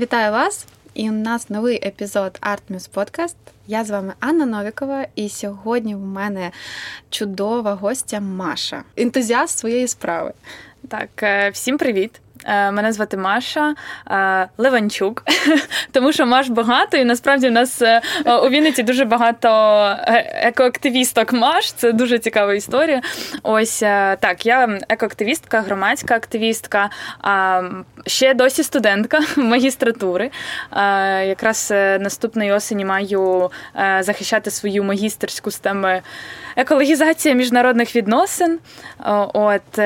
Вітаю вас! І у нас новий епізод Art Podcast. Я з вами Анна Новікова, і сьогодні в мене чудова гостя Маша, ентузіаст своєї справи. Так, е, всім привіт! Е, мене звати Маша е, Леванчук, тому що Маш багато, і насправді в нас е, у Вінниці дуже багато екоактивісток Маш. Це дуже цікава історія. Ось так, я екоактивістка, громадська активістка, ще досі студентка магістратури. Якраз наступної осені маю захищати свою магістерську з теми екологізація міжнародних відносин. От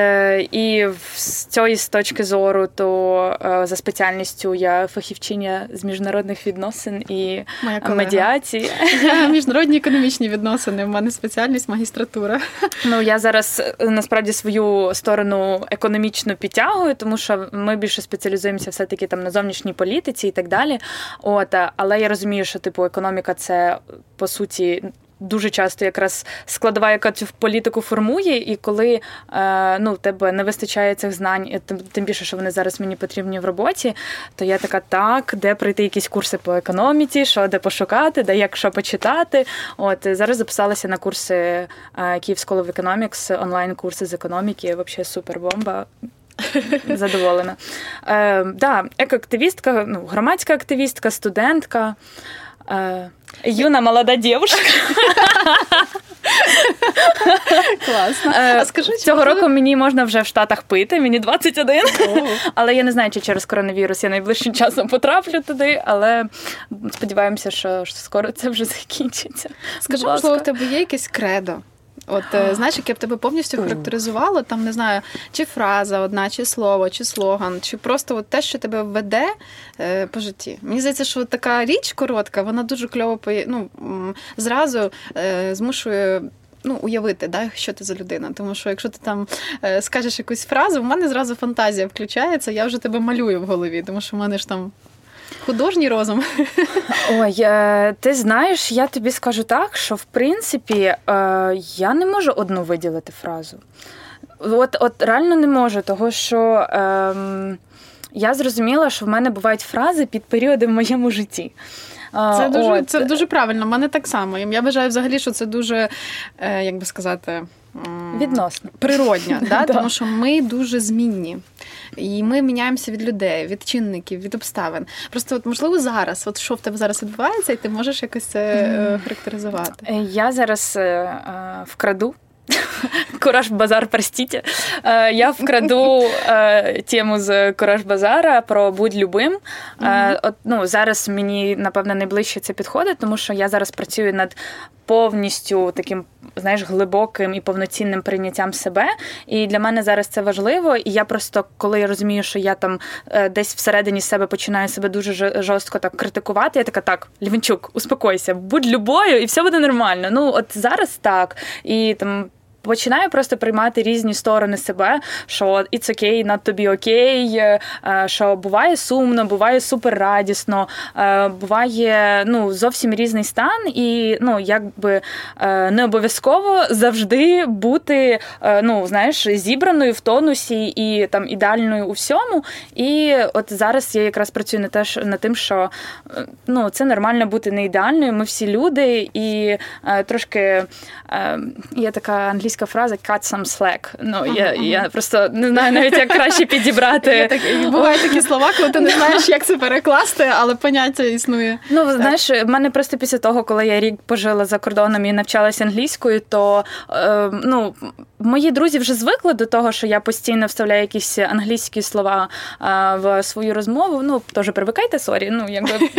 і з цієї точки зору зору, то е, за спеціальністю я фахівчиня з міжнародних відносин і медіації. Я міжнародні економічні відносини. У мене спеціальність магістратура. Ну я зараз е, насправді свою сторону економічно підтягую, тому що ми більше спеціалізуємося все-таки там на зовнішній політиці і так далі. От але я розумію, що типу економіка це по суті дуже часто якраз складова, яка цю політику формує, і коли е, ну, тебе не вистачає цих знань, тим, більше, що вони зараз мені потрібні в роботі, то я така, так, де пройти якісь курси по економіці, що де пошукати, де як що почитати. От зараз записалася на курси е, Київ School of Economics, онлайн-курси з економіки. Взагалі супер бомба. Задоволена. Е, да, Екоактивістка, ну, громадська активістка, студентка. Е, Юна молода дівчинка. Класно. А скажи, Цього року мені можна вже в Штатах пити, мені 21. Але я не знаю, чи через коронавірус я найближчим часом потраплю туди, але сподіваємося, що скоро це вже закінчиться. Скажи, можливо, в тебе є якесь кредо? От е, знаєш, яке б тебе повністю характеризувало, там не знаю, чи фраза одна, чи слово, чи слоган, чи просто от те, що тебе веде е, по житті. Мені здається, що така річ коротка, вона дуже кльово ну, зразу е, змушує. Ну, уявити, да, що ти за людина. Тому що якщо ти там е, скажеш якусь фразу, в мене зразу фантазія включається, я вже тебе малюю в голові, тому що в мене ж там художній розум. Ой, е, ти знаєш, я тобі скажу так, що в принципі е, я не можу одну виділити фразу. От от реально не можу, того що ем, я зрозуміла, що в мене бувають фрази під періоди в моєму житті. Це дуже це дуже правильно. У мене так само. Я вважаю взагалі, що це дуже, е, як би сказати, відносно природня, да? тому що ми дуже змінні. І ми міняємося від людей, від чинників, від обставин. Просто, от можливо, зараз, от що в тебе зараз відбувається, і ти можеш якось це mm. характеризувати. Я зараз е, вкраду Кураж Базар, простите. Е, я вкраду е, тему з Кураж Базара про будь любим. Е, от, ну, Зараз мені, напевно, найближче це підходить, тому що я зараз працюю над повністю таким, знаєш, глибоким і повноцінним прийняттям себе. І для мене зараз це важливо. І я просто, коли я розумію, що я там десь всередині себе починаю себе дуже жорстко так критикувати, я така, так, Лівенчук, успокойся, будь любою, і все буде нормально. Ну, от зараз так. І там починаю просто приймати різні сторони себе, що it's окей, okay, над тобі окей, е, що буває сумно, буває супер радісно, е, буває ну, зовсім різний стан, і ну, якби е, не обов'язково завжди бути ну, знаєш, зібраною в тонусі і там ідеальною у всьому. І от зараз я якраз працюю на те, над тим, що ну, це нормально бути не ідеальною. Ми всі люди, і трошки є така англійська англійська фраза cut some slack. Ну я я просто не знаю навіть як краще підібрати. Бувають такі слова, коли ти не знаєш, як це перекласти, але поняття існує. Ну знаєш, в мене просто після того, коли я рік пожила за кордоном і навчалася англійською, то е, ну мої друзі вже звикли до того, що я постійно вставляю якісь англійські слова е, в свою розмову. Ну теж привикайте, sorry. Ну якби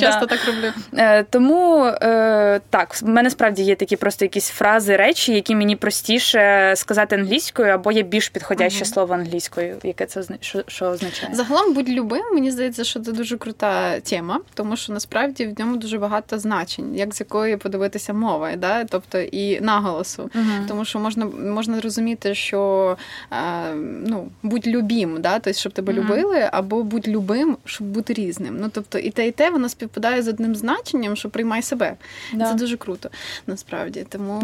часто так роблю. Е, тому е, так, в мене справді є такі просто якісь фрази речі речі, які мені простіше сказати англійською, або є більш підходяще uh-huh. слово англійською, яке це що, що означає. Загалом будь любим, мені здається, що це дуже крута тема, тому що насправді в ньому дуже багато значень, як з якої подивитися мови, да? тобто і наголосу. Uh-huh. Тому що можна можна зрозуміти, що е, ну, будь любім, да? тобто, щоб тебе uh-huh. любили, або будь любим, щоб бути різним. Ну тобто і те, і те воно співпадає з одним значенням, що приймай себе. Да. Це дуже круто насправді. Тому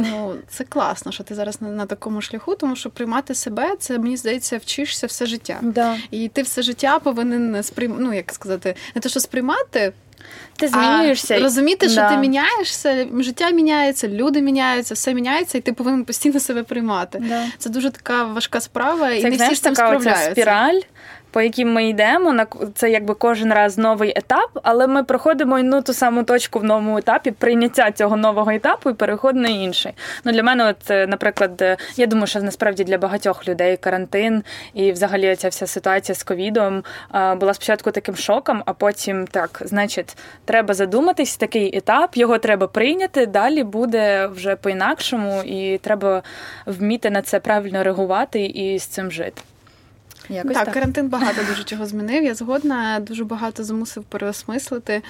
це це класно, що ти зараз на, на такому шляху, тому що приймати себе, це мені здається, вчишся все життя. Да. І ти все життя повинен сприйм... ну, як сказати, не те, що сприймати. Ти змінюєшся. А розуміти, що да. ти міняєшся, життя міняється, люди міняються, все міняється, і ти повинен постійно себе приймати. Да. Це дуже така важка справа, Це, і не знаєш, всі з цим така справляються. спіраль, по якій ми йдемо, на це якби кожен раз новий етап, але ми проходимо ну, ту саму точку в новому етапі, прийняття цього нового етапу і переход на інший. Ну для мене, от, е, наприклад, е, я думаю, що насправді для багатьох людей карантин і взагалі ця вся ситуація з ковідом була спочатку таким шоком, а потім так, значить, треба задуматись, такий етап, його треба прийняти. Далі буде вже по-інакшому, і треба вміти на це правильно реагувати і з цим жити. Якось так, так. карантин багато дуже чого змінив. Я згодна, дуже багато змусив переосмислити.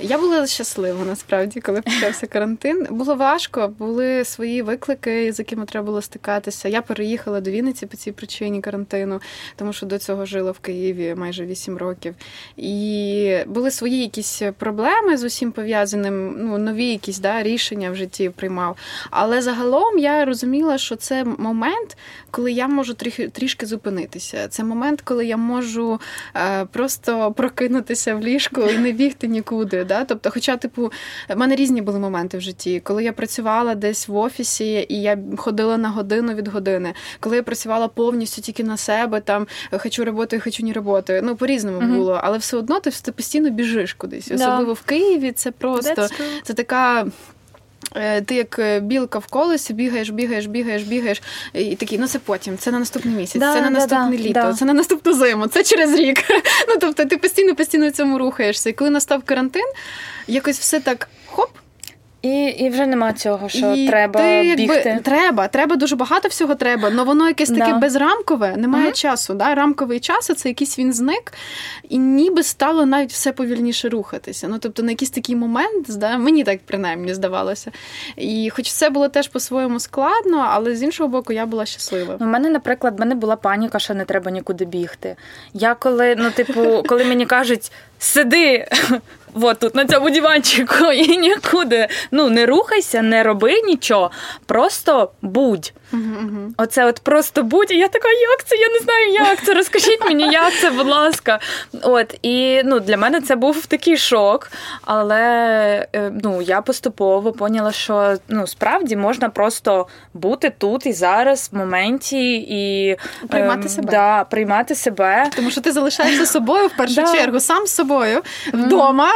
Я була щаслива насправді, коли почався карантин. Було важко, були свої виклики, з якими треба було стикатися. Я переїхала до Вінниці по цій причині карантину, тому що до цього жила в Києві майже 8 років. І були свої якісь проблеми з усім пов'язаним, ну нові якісь да, рішення в житті приймав. Але загалом я розуміла, що це момент, коли я можу трішки, зупинитися. Це момент, коли я можу е, просто прокинутися в ліжку і не бігти нікуди. Да? Тобто, хоча, типу, в мене різні були моменти в житті, коли я працювала десь в офісі, і я ходила на годину від години, коли я працювала повністю тільки на себе, там хочу роботи, хочу не роботи. Ну, по-різному Мгм. було, але все одно ти, постійно біжиш кудись. Особливо в Києві це просто це така. Е, Ти як е, білка в колесі, бігаєш, бігаєш, бігаєш, бігаєш, і такий, ну це потім, це на наступний місяць, Да, це на да, наступне да, літо, да. це на наступну зиму, це через рік. Ну тобто ти постійно постійно в цьому рухаєшся. І коли настав карантин, якось все так хоп. І, і вже нема цього, що і треба ти, якби, бігти. Треба, треба дуже багато всього треба, але воно якесь таке Да. безрамкове, немає Мгм. часу. Да? Рамковий час це якийсь він зник, і ніби стало навіть все повільніше рухатися. Ну тобто на якийсь такий момент, да, мені так принаймні здавалося. І хоч все було теж по-своєму складно, але з іншого боку, я була щаслива. У мене, наприклад, в мене була паніка, що не треба нікуди бігти. Я коли, ну, типу, коли мені кажуть, сиди. От тут на цьому диванчику і нікуди. Ну не рухайся, не роби нічого, просто будь. Угу, угу. Оце от просто будь. І я така, як це? Я не знаю, як це. Розкажіть мені, як це, будь ласка. От і ну для мене це був такий шок. Але е, ну я поступово поняла, що ну справді можна просто бути тут і зараз, в моменті, і Приймати ем, себе. Да, приймати себе. Тому що ти залишаєшся собою в першу Да. чергу, сам з собою, вдома,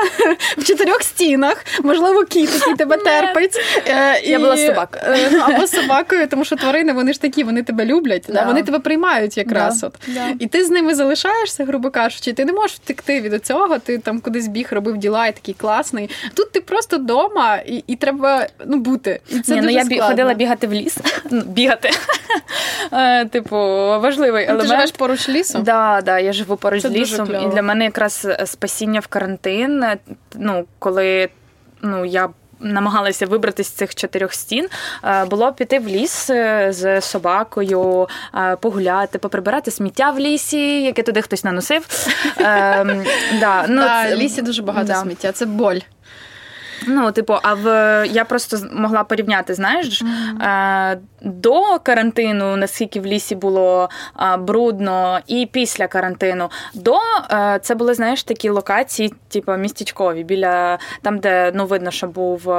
в чотирьох стінах, можливо, кіт, який тебе терпить. Е, Я і, була собакою. е, Або собакою, тому що тварини вони ж такі, вони тебе люблять, да. Вони тебе приймають якраз. Да. От. Да. І ти з ними залишаєшся, грубо кажучи, ти не можеш втекти від цього, ти там кудись біг, робив діла і такий класний. Тут ти просто вдома, і, і треба ну, бути. І це Ні, дуже ну я складно. ходила бігати в ліс. Ну, Бігати. Е, Типу, важливий Ну, Ти живеш поруч лісу? Да, да, я живу поруч Це лісом, і для мене якраз е, спасіння в карантин. е, Ну, коли ну, я намагалася вибратися з цих чотирьох стін, е, було піти в ліс е, з собакою, е, погуляти, поприбирати сміття в лісі, яке туди хтось наносив. Ем, да, ну, в лісі дуже багато сміття, це боль. Ну, типу, а в я просто могла порівняти, знаєш, е, до карантину, наскільки в лісі було брудно, і після карантину. До е, це були, знаєш, такі локації, типу, містечкові, біля там, де ну видно, що був е,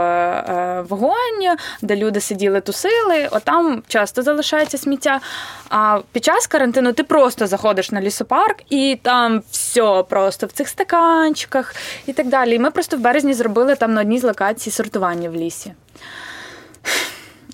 е, вогонь, де люди сиділи, тусили. Отам часто залишається сміття. А під час карантину ти просто заходиш на лісопарк, і там все просто в цих стаканчиках і так далі. І ми просто в березні зробили там на одній з локацій сортування в лісі.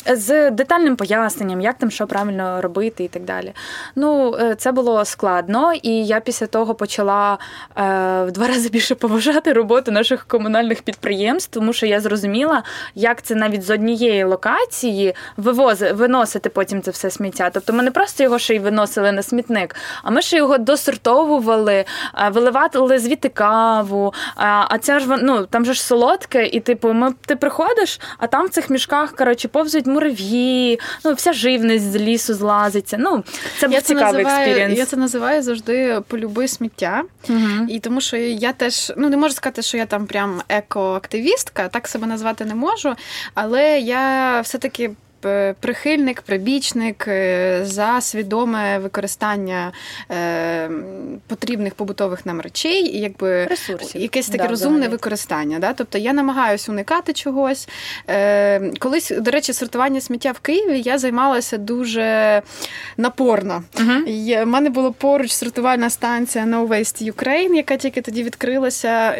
З детальним поясненням, як там що правильно робити і так далі. Ну, е, це було складно, і я після того почала е, в два рази більше поважати роботу наших комунальних підприємств, тому що я зрозуміла, як це навіть з однієї локації вивози, виносити потім це все сміття. Тобто ми не просто його ще й виносили на смітник, а ми ще його досортовували, е, виливали звідти каву. А це ж ну, там же ж солодке, і типу, ми, ти приходиш, а там в цих мішках коротше, повзуть мурав'ї, ну, вся живність з лісу злазиться. Ну, це був цікавий experience. Я це називаю завжди полюби сміття. Мгм. І тому що я теж ну не можу сказати, що я там прям екоактивістка, так себе назвати не можу. Але я все-таки прихильник, прибічник за свідоме використання потрібних побутових нам речей, і якби Ресурсів. якесь таке да, розумне взагалі. використання. Да? Тобто я намагаюся уникати чогось. Колись, до речі, сортування сміття в Києві я займалася дуже напорно. Uh-huh. У мене була поруч сортувальна станція No Waste Ukraine, яка тільки тоді відкрилася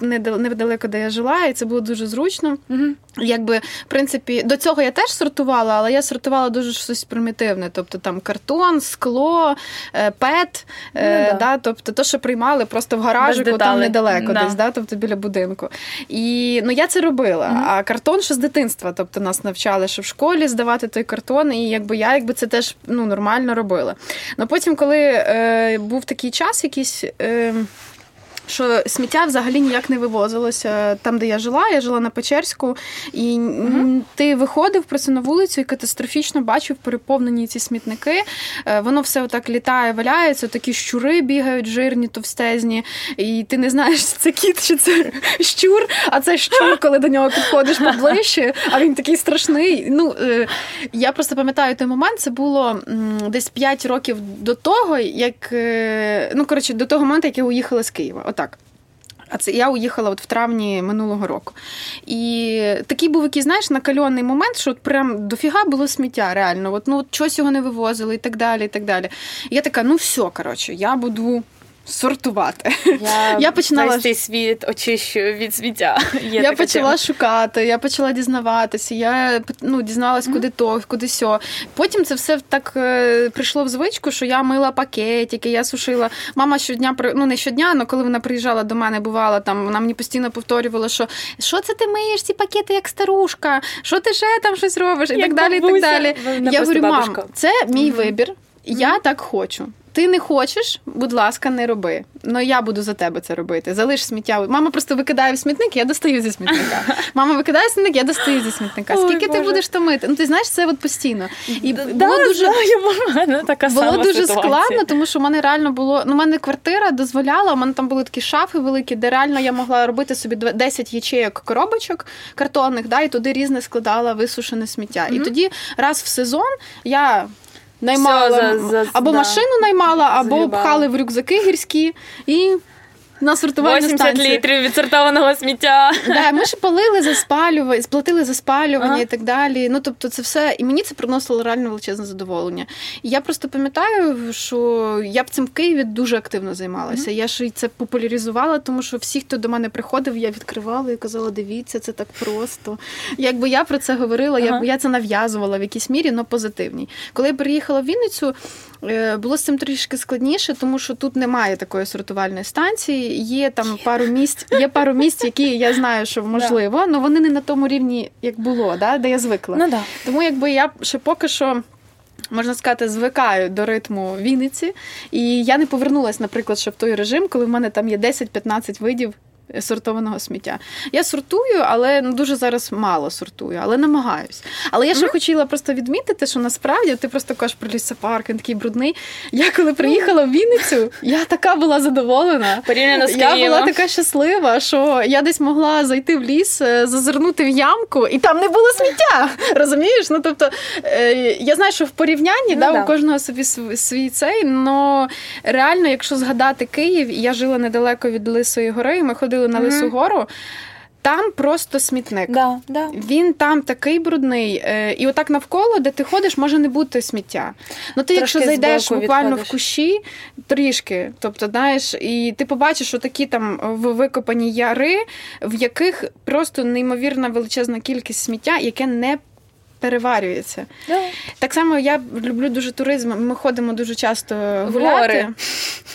недалеко, де я жила, і це було дуже зручно. Uh-huh. Якби, в принципі, до цього я теж сортувала, але я сортувала дуже щось примітивне. Тобто там картон, скло, е, пет, е, ну, да. да. тобто то, що приймали просто в гаражику, там недалеко да. десь, да, тобто біля будинку. І ну я це робила. Mm-hmm. А картон ще з дитинства. Тобто нас навчали, що в школі здавати той картон, і якби я якби це теж ну, нормально робила. Ну потім, коли е, був такий час, якийсь. Е, що сміття взагалі ніяк не вивозилося там, де я жила. Я жила на Печерську, і uh ти виходив просто на вулицю і катастрофічно бачив переповнені ці смітники. Е, воно все отак літає, валяється, такі щури бігають, жирні, товстезні, і ти не знаєш, це кіт чи це щур, а це щур, коли до нього підходиш поближче, а він такий страшний. Ну, е, Я просто пам'ятаю той момент, це було десь 5 років до того, як е, ну коротше, до того моменту, як я уїхала з Києва. Отак. А це я уїхала от в травні минулого року. І такий був який, знаєш, накальонний момент, що от прям дофіга було сміття, реально. От, ну, от чогось його не вивозили і так далі. і так далі. І я така, ну все, коротше, я буду сортувати. Я я починала цей світ очищую від сміття. Є я почала тема. шукати, я почала дізнаватися. Я ну, дізналась, mm-hmm. куди то, куди сьо. Потім це все так е, прийшло в звичку, що я мила пакетики, я сушила. Мама щодня ну не щодня, але коли вона приїжджала до мене, бувала там, вона мені постійно повторювала, що що це ти миєш ці пакети, як старушка, що ти ще там щось робиш, і як так далі. і так далі. Я говорю, мам, це мій mm-hmm. вибір. Я mm-hmm. так хочу. Ти не хочеш, будь ласка, не роби. Ну я буду за тебе це робити. Залиш сміття. Мама просто викидає в смітник, я достаю зі смітника. Мама викидає смітник, я достаю зі смітника. Скільки Ой, ти будеш томити? Ну ти знаєш, це от постійно. І да, було дуже знаю, така було сама дуже ситуація. складно, тому що в мене реально було. Ну, у мене квартира дозволяла. У мене там були такі шафи великі, де реально я могла робити собі 10 ячеїк коробочок картонних, да, і туди різне складала висушене сміття. Mm-hmm. І тоді раз в сезон я наймала за, за, або да. машину наймала, або Згрібала. пхали в рюкзаки гірські і на сортувальну 80 станцію. літрів відсортованого сміття. Да, Ми ж палили за спалювання, сплатили за спалювання ага. і так далі. Ну тобто, це все, і мені це приносило реально величезне задоволення. І я просто пам'ятаю, що я б цим в Києві дуже активно займалася. mm Я ж це популяризувала, тому що всі, хто до мене приходив, я відкривала і казала: дивіться, це так просто. Якби я про це говорила, ага. я, я це нав'язувала в якійсь мірі, але позитивній. Коли я приїхала в Вінницю. Е, було з цим трішки складніше, тому що тут немає такої сортувальної станції. Є там пару місць, є пару місць, які я знаю, що можливо, але вони не на тому рівні, як було, да, де я звикла. Ну, да. Тому якби я ще поки що. Можна сказати, звикаю до ритму Вінниці, і я не повернулася, наприклад, що в той режим, коли в мене там є 10-15 видів сортованого сміття. Я сортую, але ну, дуже зараз мало сортую, але намагаюсь. Але я ще mm-hmm. хотіла просто відмітити, що насправді ти просто кажеш про лісопарк, він такий брудний. Я коли приїхала в Вінницю, я така була задоволена. Порівняно з Я була така щаслива, що я десь могла зайти в ліс, е, зазирнути в ямку, і там не було сміття. Розумієш? Ну тобто е, я знаю, що в порівнянні ну, да, да. у кожного собі свій цей, але реально, якщо згадати Київ, я жила недалеко від Лисої гори, і ми ходили ходили на Лису гору. Там просто смітник. Да, да. Він там такий брудний. Е, і отак навколо, де ти ходиш, може не бути сміття. Ну ти, якщо зайдеш буквально відходиш. в кущі, трішки, тобто, знаєш, і ти побачиш, що такі там викопані яри, в яких просто неймовірна величезна кількість сміття, яке не переварюється. Yeah. Так само я люблю дуже туризм. Ми ходимо дуже часто в гуляти.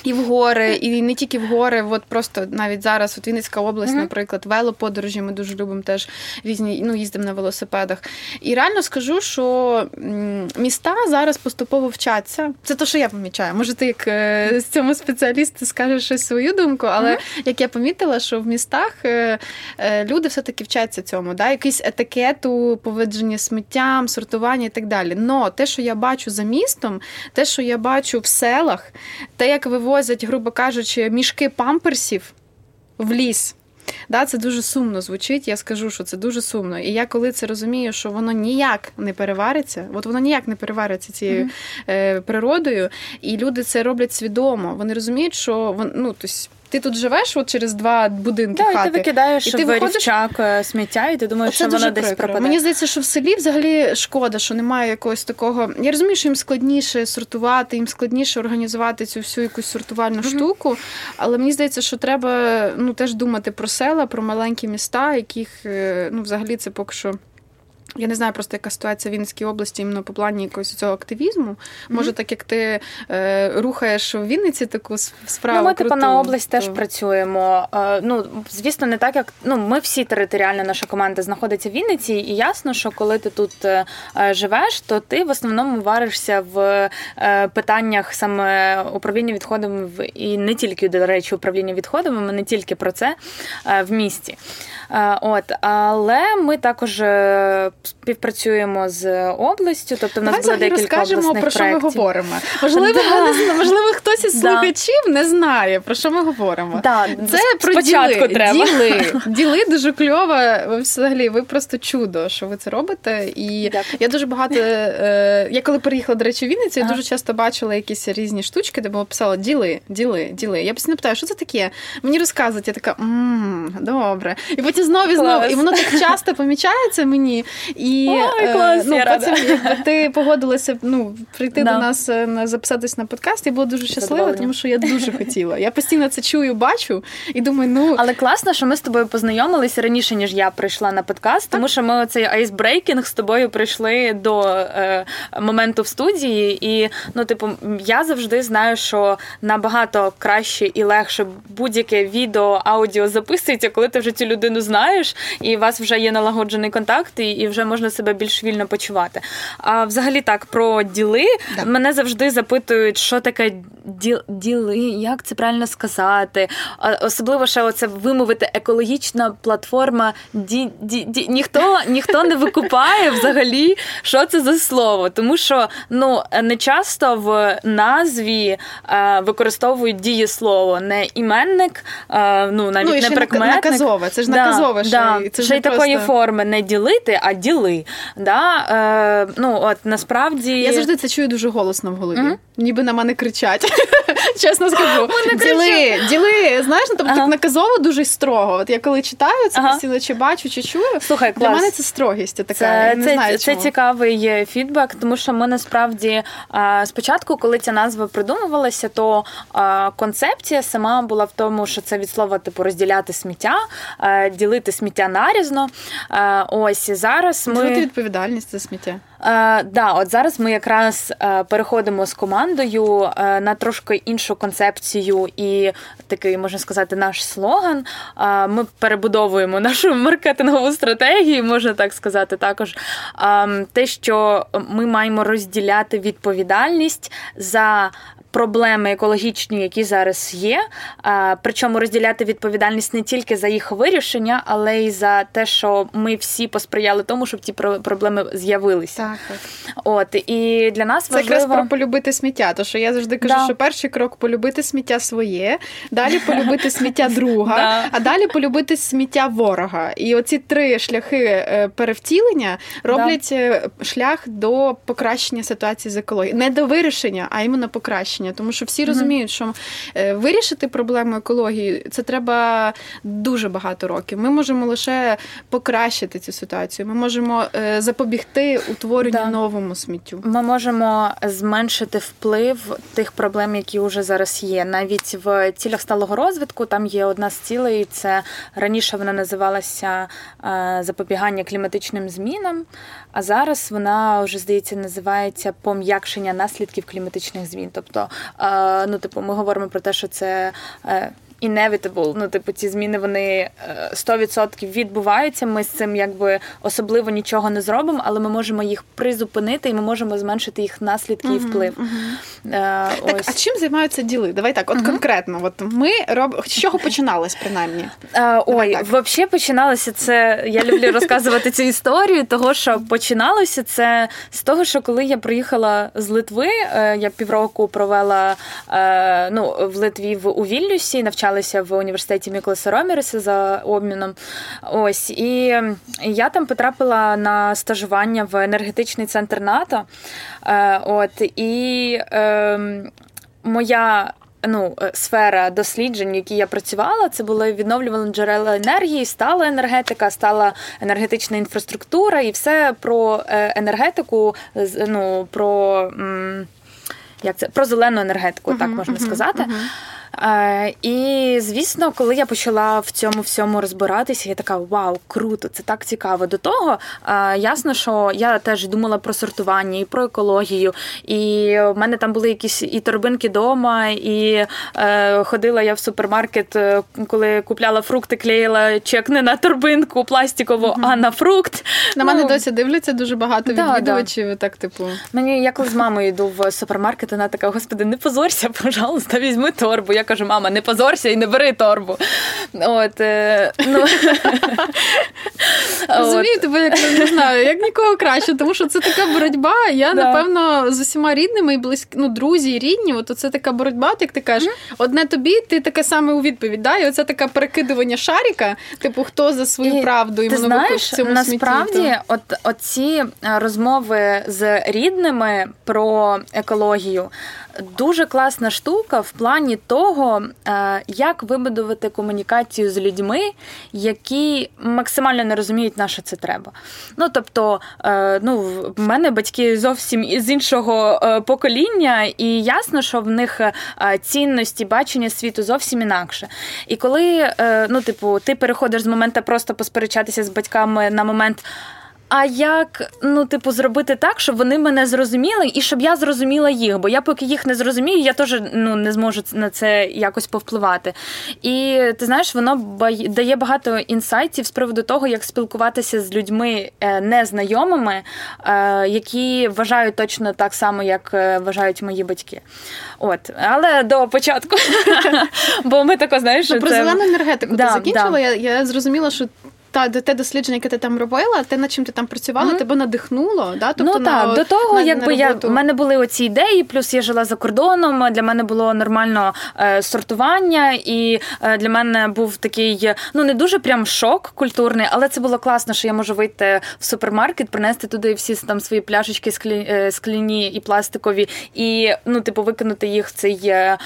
І в гори, і не тільки в гори, от просто навіть зараз, от Вінницька область, mm-hmm. наприклад, велоподорожі ми дуже любимо теж різні, ну, їздимо на велосипедах. І реально скажу, що міста зараз поступово вчаться. Це те, що я помічаю. Може, ти як е, з цьому спеціаліст скажеш щось свою думку, але mm-hmm. як я помітила, що в містах е, е, люди все-таки вчаться цьому, да? якийсь етикету, поведження сміття сміттям, сортування і так далі. Но те, що я бачу за містом, те, що я бачу в селах, те, як вивозять, грубо кажучи, мішки памперсів в ліс. Да, Це дуже сумно звучить. Я скажу, що це дуже сумно. І я коли це розумію, що воно ніяк не перевариться, от воно ніяк не перевариться цією mm-hmm. е, природою, і люди це роблять свідомо. Вони розуміють, що ну, тобто, ти тут живеш от через два будинки да, хати. І ти викидаєш і ти в виходиш... Е, сміття, і ти думаєш, Оце що воно десь пропаде. Мені здається, що в селі взагалі шкода, що немає якогось такого. Я розумію, що їм складніше сортувати, їм складніше організувати цю всю якусь сортувальну mm-hmm. штуку. Але мені здається, що треба ну теж думати про села, про маленькі міста, яких е, ну взагалі це поки що. Я не знаю просто, яка ситуація в Вінницькій області іменно по плані якогось цього активізму. Може, mm-hmm. так як ти е, рухаєш в Вінниці таку справу. Ну, Ми типу на область то... теж працюємо. Е, ну, звісно, не так, як ну, ми всі територіально, наша команда знаходиться в Вінниці, і ясно, що коли ти тут е, живеш, то ти в основному варишся в е, питаннях саме управління відходами і не тільки, до речі, управління відходами, ми не тільки про це е, в місті. Е, от, Але ми також співпрацюємо з областю, тобто в нас було декілька розкажемо, обласних про що ми говоримо. Можливо, да. можливо, хтось із слухачів не знає, про що ми говоримо. Да. Це про Спочатку діли. треба. Діли. Діли дуже кльово. Ви взагалі, ви просто чудо, що ви це робите. І Дякую. я дуже багато. Е, я коли переїхала, до речі, в Вінницю, я ага. дуже часто бачила якісь різні штучки, де було писало діли, діли, діли. Я постійно питаю, що це таке? Мені розказують, я така мм, добре. І потім знову і знову. І воно так часто помічається мені. І Ой, е, клас, ну, я потім, якби ти погодилася ну, прийти да. до нас е, на записатись на подкаст, я була дуже щаслива, тому що я дуже хотіла. Я постійно це чую, бачу і думаю, ну але класно, що ми з тобою познайомилися раніше, ніж я прийшла на подкаст, тому що ми цей icebreaking з тобою пройшли до е, моменту в студії, і ну, типу, я завжди знаю, що набагато краще і легше будь-яке відео, аудіо записується, коли ти вже цю людину знаєш, і у вас вже є налагоджений контакт, і, і вже можна себе більш вільно почувати. А взагалі так про діли да. мене завжди запитують, що таке діли, як це правильно сказати. Особливо ще оце вимовити екологічна платформа. Ді, ді, ді. Ніхто ніхто не викупає взагалі, що це за слово. Тому що ну не часто в назві е, використовують дієслово, не іменник, е, ну навіть ну, не прикметник. наказове, це ж наказове. Да, да. Це ще й просто... такої форми не ділити, а діли. Да? Е, ну, от насправді... Я завжди це чую дуже голосно в голові. Mm-hmm. Ніби на мене кричать. Чесно скажу. Діли, діли, знаєш, ну, тобто ага. наказово дуже строго. От я коли читаю, це ага. постійно чи бачу, чи чую. Слухай, Для мене це строгість така. Це, не це, знаю, це цікавий фідбек, тому що ми насправді спочатку, коли ця назва придумувалася, то концепція сама була в тому, що це від слова типу розділяти сміття, ділити сміття нарізно. Ось зараз ми... Ділити відповідальність за сміття. Е, да, от зараз ми якраз е, переходимо з командою е, на трошки іншу концепцію і такий можна сказати наш слоган. Е, ми перебудовуємо нашу маркетингову стратегію, можна так сказати, також е, те, що ми маємо розділяти відповідальність за проблеми екологічні, які зараз є. Причому розділяти відповідальність не тільки за їх вирішення, але й за те, що ми всі посприяли тому, щоб ті проблеми з'явилися. Так, так. От і для нас це важливо... якраз про полюбити сміття. То що я завжди кажу, да. що перший крок полюбити сміття своє, далі полюбити сміття друга, а далі полюбити сміття ворога. І оці три шляхи е, перевтілення роблять е, шлях до покращення ситуації з екологією. Не до вирішення, а іменно покращення вирішення, тому що всі розуміють, що е, вирішити проблему екології це треба дуже багато років. Ми можемо лише покращити цю ситуацію. Ми можемо е, запобігти утворенню да. новому сміттю. Ми можемо зменшити вплив тих проблем, які вже зараз є. Навіть в цілях сталого розвитку там є одна з цілей. Це раніше вона називалася е, запобігання кліматичним змінам. А зараз вона вже здається називається пом'якшення наслідків кліматичних змін. Тобто, ну типу, ми говоримо про те, що це е, inevitable, ну, типу, ці зміни вони 100% е, відбуваються. Ми з цим якби особливо нічого не зробимо, але ми можемо їх призупинити і ми можемо зменшити їх наслідки і вплив. Uh-huh. Так, ось. А чим займаються діли? Давай так, от uh-huh. конкретно, от ми роб... з чого починалось принаймні? Е, ой, взагалі починалося це. Я люблю розказувати цю історію, того що починалося це з того, що коли я приїхала з Литви, я півроку провела ну, в Литві в у Вільнюсі, навчала навчалася в університеті Міклеса Роміреса за обміном. Ось і я там потрапила на стажування в енергетичний центр НАТО. Е, от і е, моя ну, сфера досліджень, в якій я працювала, це були відновлювані джерела енергії, стала енергетика, стала енергетична інфраструктура, і все про е, енергетику, ну, про як це про зелену енергетику, uh-huh, так можна uh-huh, сказати. Uh-huh. Е, і звісно, коли я почала в цьому всьому розбиратися, я така вау, круто, це так цікаво. До того е, ясно, що я теж думала про сортування і про екологію. І в мене там були якісь і торбинки вдома, і е, ходила я в супермаркет, коли купляла фрукти, клеїла чек не на торбинку пластикову, mm-hmm. а на фрукт. На ну, мене досі дивляться дуже багато да, відвідувачів. Да. Так, типу, мені я коли з мамою йду в супермаркет, вона така: господи, не позорся, пожалуйста, візьми торбу. Я кажу, мама, не позорся і не бери торбу. От, е, ну... Розумію тебе, як не знаю, як нікого краще, тому що це така боротьба. Я, да. напевно, з усіма рідними і близькі, ну, друзі і рідні, от це така боротьба, як ти кажеш, mm-hmm. одне тобі, ти таке саме у відповідь. Да? І оце таке перекидування шаріка, типу, хто за свою і, правду і в цьому насправді, смітті, то... от оці розмови з рідними про екологію дуже класна штука в плані того, е, як вибудувати комунікацію з людьми, які максимально не розуміють, на що це треба. Ну тобто, е, ну, в мене батьки зовсім з іншого е, покоління, і ясно, що в них цінності бачення світу зовсім інакше. І коли ну, типу, ти переходиш з моменту просто посперечатися з батьками на момент. А як ну, типу, зробити так, щоб вони мене зрозуміли, і щоб я зрозуміла їх? Бо я поки їх не зрозумію, я теж ну не зможу на це якось повпливати. І ти знаєш, воно дає багато інсайтів з приводу того, як спілкуватися з людьми е, незнайомими, е, які вважають точно так само, як е, вважають мої батьки. От, але до початку, бо ми тако знаєш, ну, про зелену енергетику ти закінчила. Я зрозуміла, що та те дослідження, яке ти там робила, те, над чим ти там працювала, mm-hmm. тебе надихнуло. Да? Тобто, ну так, на, до того, на, якби на я в мене були оці ідеї, плюс я жила за кордоном. Для мене було нормально е, сортування, і е, для мене був такий, ну не дуже прям шок культурний, але це було класно, що я можу вийти в супермаркет, принести туди всі там свої пляшечки склі, е, скляні і пластикові, і ну, типу, викинути їх в цей е,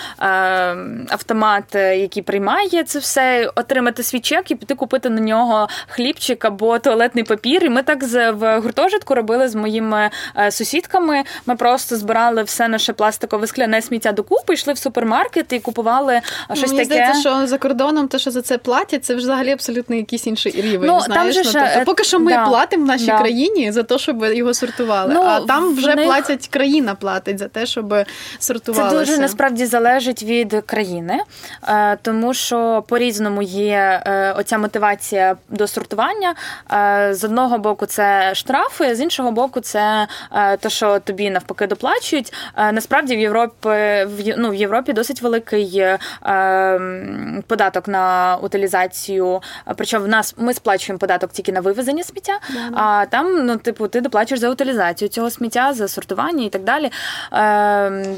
автомат, який приймає це все, отримати свій чек і піти купити на нього хлібчик або туалетний папір. І ми так в гуртожитку робили з моїми е, сусідками. Ми просто збирали все наше пластикове скляне сміття докупи, йшли в супермаркет і купували е, щось Мені таке. здається, що за кордоном те, що за це платять, це взагалі абсолютно якийсь інший рівень. Ну, знаєш? Там же ну, тобто, поки що ми да, платимо в нашій да. країні за те, щоб його сортували. Ну, а там вже них... платять країна платить за те, щоб сортувалося. Це дуже насправді залежить від країни, е, тому що по різному є оця мотивація до сортування. Е, з одного боку, це штрафи, з іншого боку, це е, те, що тобі навпаки доплачують. Е, насправді в Європі ну, в Європі досить великий податок на утилізацію. Причому в нас ми сплачуємо податок тільки на вивезення сміття, yeah. а там, ну, типу, ти доплачуєш за утилізацію цього сміття, за сортування і так далі.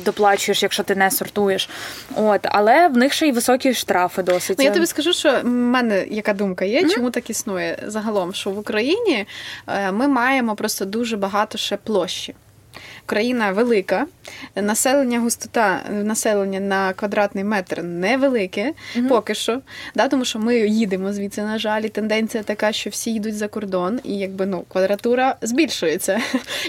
Доплачуєш, якщо ти не сортуєш. От, Але в них ще й високі штрафи досить. Ну, Я тобі скажу, що в мене яка думка є, mm-hmm. чому так існує загалом, що в Україні е, ми маємо просто дуже багато ще площі. Країна велика, населення, густота населення на квадратний метр невелике, mm поки що. Да, Тому що ми їдемо звідси, на жаль, і тенденція така, що всі йдуть за кордон, і якби ну квадратура збільшується.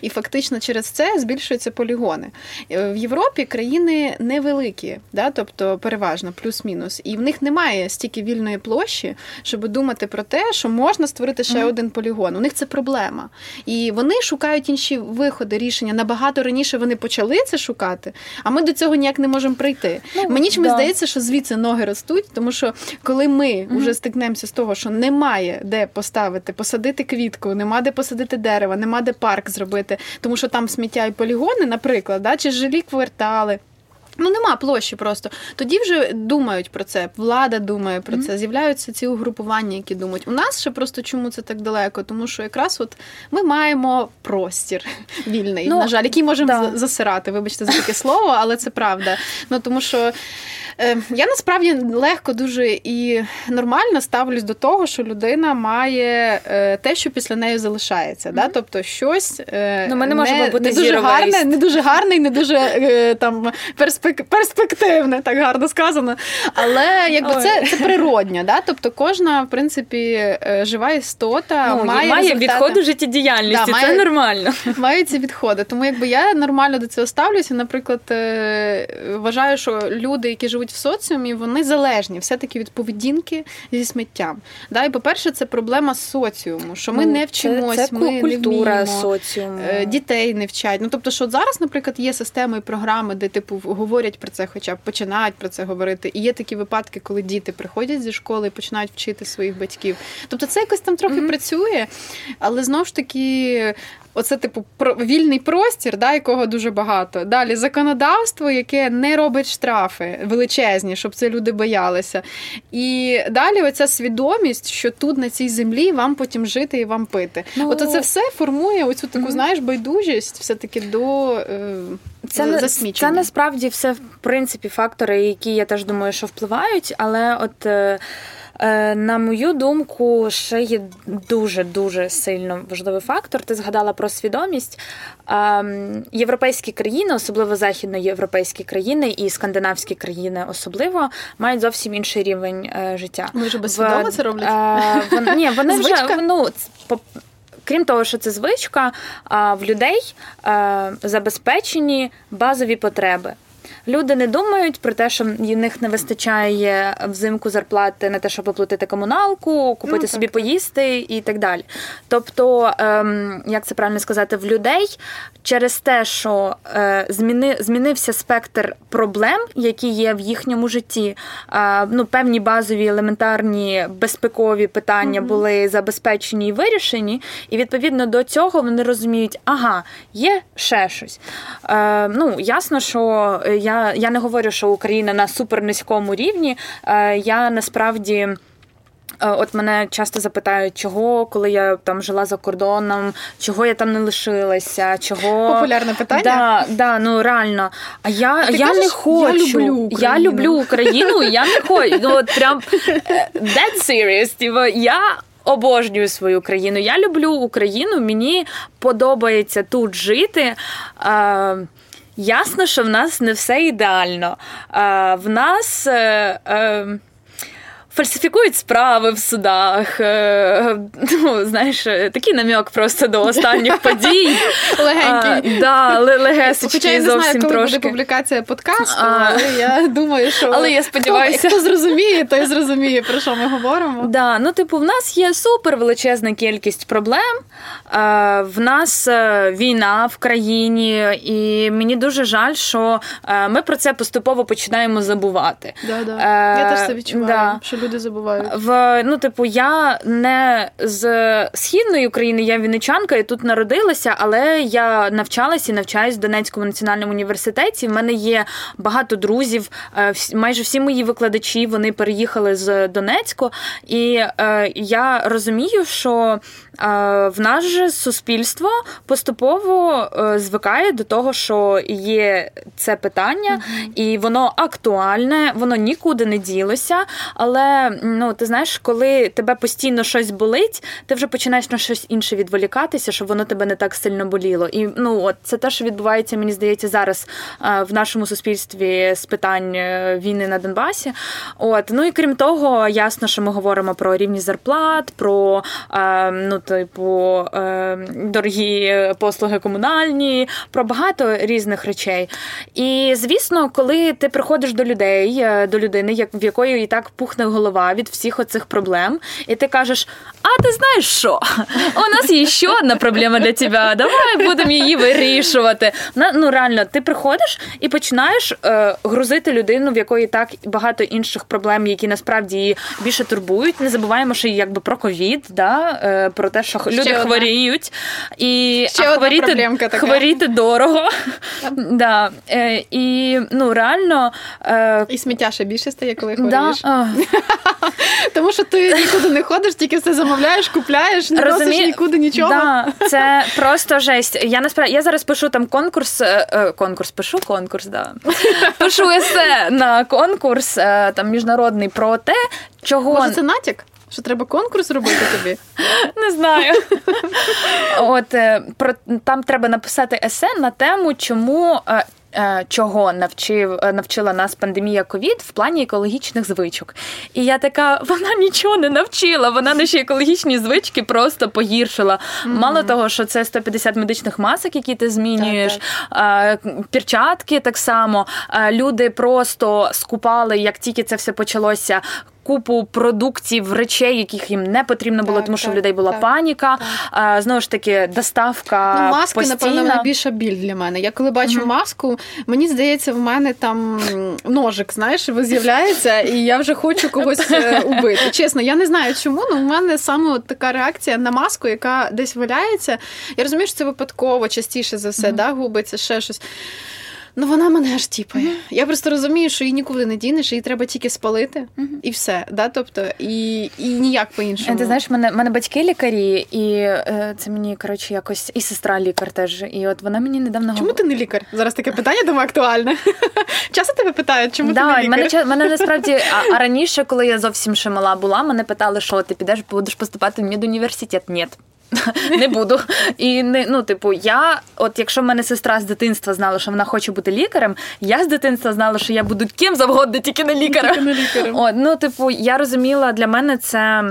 І фактично через це збільшуються полігони. Е, в Європі країни невеликі, да, тобто переважно, плюс-мінус. І в них немає стільки вільної площі, щоб думати про те, що можна створити ще mm один полігон. У них це проблема. І вони шукають інші виходи, рішення набагато набагато раніше вони почали це шукати, а ми до цього ніяк не можемо прийти. Ну, Мені чомусь да. здається, що звідси ноги ростуть, тому що коли ми вже стикнемося з того, що немає де поставити, посадити квітку, нема де посадити дерева, нема де парк зробити, тому що там сміття і полігони, наприклад, да, чи жилі квартали. Ну, нема площі просто. Тоді вже думають про це, влада думає про це, з'являються ці угрупування, які думають. У нас ще просто чому це так далеко? Тому що якраз от ми маємо простір вільний, ну, на жаль, який можемо да. засирати. Вибачте за таке слово, але це правда. Ну тому що Е, я насправді легко дуже і нормально ставлюсь до того, що людина має е, те, що після неї залишається. Mm-hmm. Да? Тобто щось е, ну, ми не, можемо бути не дуже гарне, не дуже гарне і не дуже там перспек... перспективне, так гарно сказано. Але якби це це природньо. Да? Тобто кожна, в принципі, жива істота ну, має має відходи життєдіяльності. Да, це нормально. Має ці відходи. Тому якби я нормально до цього ставлюся. Наприклад, вважаю, що люди, які живуть в соціумі, вони залежні все-таки від поведінки зі сміттям. Да, І, по-перше, це проблема соціуму, що ми ну, не вчимось, це, це ми культура не вміємо, соціуму. Е, дітей не вчать. Ну тобто, що зараз, наприклад, є системи і програми, де типу говорять про це, хоча б починають про це говорити. І є такі випадки, коли діти приходять зі школи і починають вчити своїх батьків. Тобто, це якось там трохи mm-hmm. працює, але знову ж таки Оце, типу, вільний простір, да, якого дуже багато. Далі законодавство, яке не робить штрафи величезні, щоб це люди боялися. І далі оця свідомість, що тут на цій землі вам потім жити і вам пити. Ну, От це все формує оцю таку, mm-hmm. знаєш, байдужість все-таки до е, це, засмічення. Це насправді все в принципі фактори, які я теж думаю, що впливають, але от. Е, Е, на мою думку, ще є дуже-дуже сильно важливий фактор. Ти згадала про свідомість. Ем, європейські країни, особливо західноєвропейські країни і скандинавські країни, особливо мають зовсім інший рівень е, життя. Вони вже безсвідомо це роблять? Е, ні, вони вже ну, Крім того, що це звичка, в людей забезпечені базові потреби. Люди не думають про те, що в них не вистачає взимку зарплати на те, щоб оплатити комуналку, купити ну, собі поїсти і так далі. Тобто, ем, як це правильно сказати, в людей через те, що е, зміни, змінився спектр проблем, які є в їхньому житті, е, ну певні базові елементарні безпекові питання mm-hmm. були забезпечені і вирішені, і відповідно до цього вони розуміють, ага, є ще щось. Е, Ну, ясно, що я я не говорю, що Україна на супернизькому рівні. Е, я насправді. Е, от мене часто запитають, чого, коли я там жила за кордоном, чого я там не лишилася, чого популярне питання. Да, да, ну реально. А я а я кажеш, не хочу. Я люблю Україну. Я люблю Україну, я не хочу. Ну от прям е, dead serious. Типу, я обожнюю свою країну. Я люблю Україну. Мені подобається тут жити. Ясно, що в нас не все ідеально. В нас. Е, е, фальсифікують справи в судах. Е, ну, знаєш, такий намік просто до останніх подій. Легенький. Да, легесечки Хоча я не знаю, коли буде публікація подкасту, але я думаю, що але я сподіваюся, хто зрозуміє, той зрозуміє, про що ми говоримо. Да, ну, типу, в нас є супер величезна кількість проблем. В нас е, війна в країні, і мені дуже жаль, що е, ми про це поступово починаємо забувати. Да, да. Я теж це відчуваю. Да люди забувають. В ну, типу, я не з східної України, я вінничанка, і тут народилася, але я навчалася і навчаюсь в Донецькому національному університеті. В мене є багато друзів. Е, майже всі мої викладачі вони переїхали з Донецьку, і е, я розумію, що в нас же суспільство поступово е, звикає до того, що є це питання, mm-hmm. і воно актуальне, воно нікуди не ділося. Але ну ти знаєш, коли тебе постійно щось болить, ти вже починаєш на щось інше відволікатися, щоб воно тебе не так сильно боліло. І ну от це те, що відбувається, мені здається, зараз е, в нашому суспільстві з питань е, війни на Донбасі. От ну і крім того, ясно, що ми говоримо про рівні зарплат, про ну типу, е, дорогі послуги комунальні, про багато різних речей. І звісно, коли ти приходиш до людей, е, до людини, в якої і так пухне голова голова від всіх оцих проблем, і ти кажеш: а ти знаєш що? У нас є ще одна проблема для тебе. Давай будемо її вирішувати. Ну реально, ти приходиш і починаєш е, грузити людину, в якої так багато інших проблем, які насправді її більше турбують. Не забуваємо, що якби про ковід, да, е, про те, що ще люди одна. хворіють, і ще а хворіти, така. хворіти дорого. да. е, І ну реально е, і сміття ще більше стає, коли хворієш. Да. Тому що ти нікуди не ходиш, тільки все замовляєш, купляєш, не Розумі... носиш нікуди нічого. Да, Це просто жесть. Я насправді я зараз пишу там конкурс. Е, е, конкурс пишу конкурс, да. Пишу есе на конкурс е, там міжнародний про те, чого Може, це натяк? Що треба конкурс робити тобі? Не знаю. От про там треба написати есе на тему, чому чого навчив е, навчила нас пандемія ковід в плані екологічних звичок. І я така, вона нічого не навчила, вона наші екологічні звички просто погіршила. Mm-hmm. Мало того, що це 150 медичних масок, які ти змінюєш, так, так. перчатки так само. Люди просто скупали, як тільки це все почалося купу продуктів, речей, яких їм не потрібно було, так, тому що так, в людей була так, паніка. А, Знову ж таки, доставка. Ну, маски, постійна. напевно, найбільша біль для мене. Я коли бачу mm маску, мені здається, в мене там ножик, знаєш, з'являється, і я вже хочу когось е, убити. Чесно, я не знаю чому, але в мене саме така реакція на маску, яка десь валяється. Я розумію, що це випадково, частіше за все, mm да, губиться, ще щось. Ну вона мене аж тіпає. Mm-hmm. Я просто розумію, що її нікуди не дінеш, її треба тільки спалити mm-hmm. і все. Да? Тобто, і і ніяк по-іншому. Ти знаєш, мене мене батьки лікарі, і е, це мені коротше якось і сестра лікар теж. І от вона мені недавно Чому ти не лікар? Зараз таке питання думаю, актуальне. Часто тебе питають, чому да, ти не лікар? Мене мене насправді а, а раніше, коли я зовсім ще мала була, мене питали, що ти підеш, будеш поступати в медуніверситет. Ні. не буду. І не ну, типу, я, от якщо в мене сестра з дитинства знала, що вона хоче бути лікарем, я з дитинства знала, що я буду ким завгодно, тільки не лікарем. Тільки не лікарем. От, ну, типу, я розуміла, для мене це.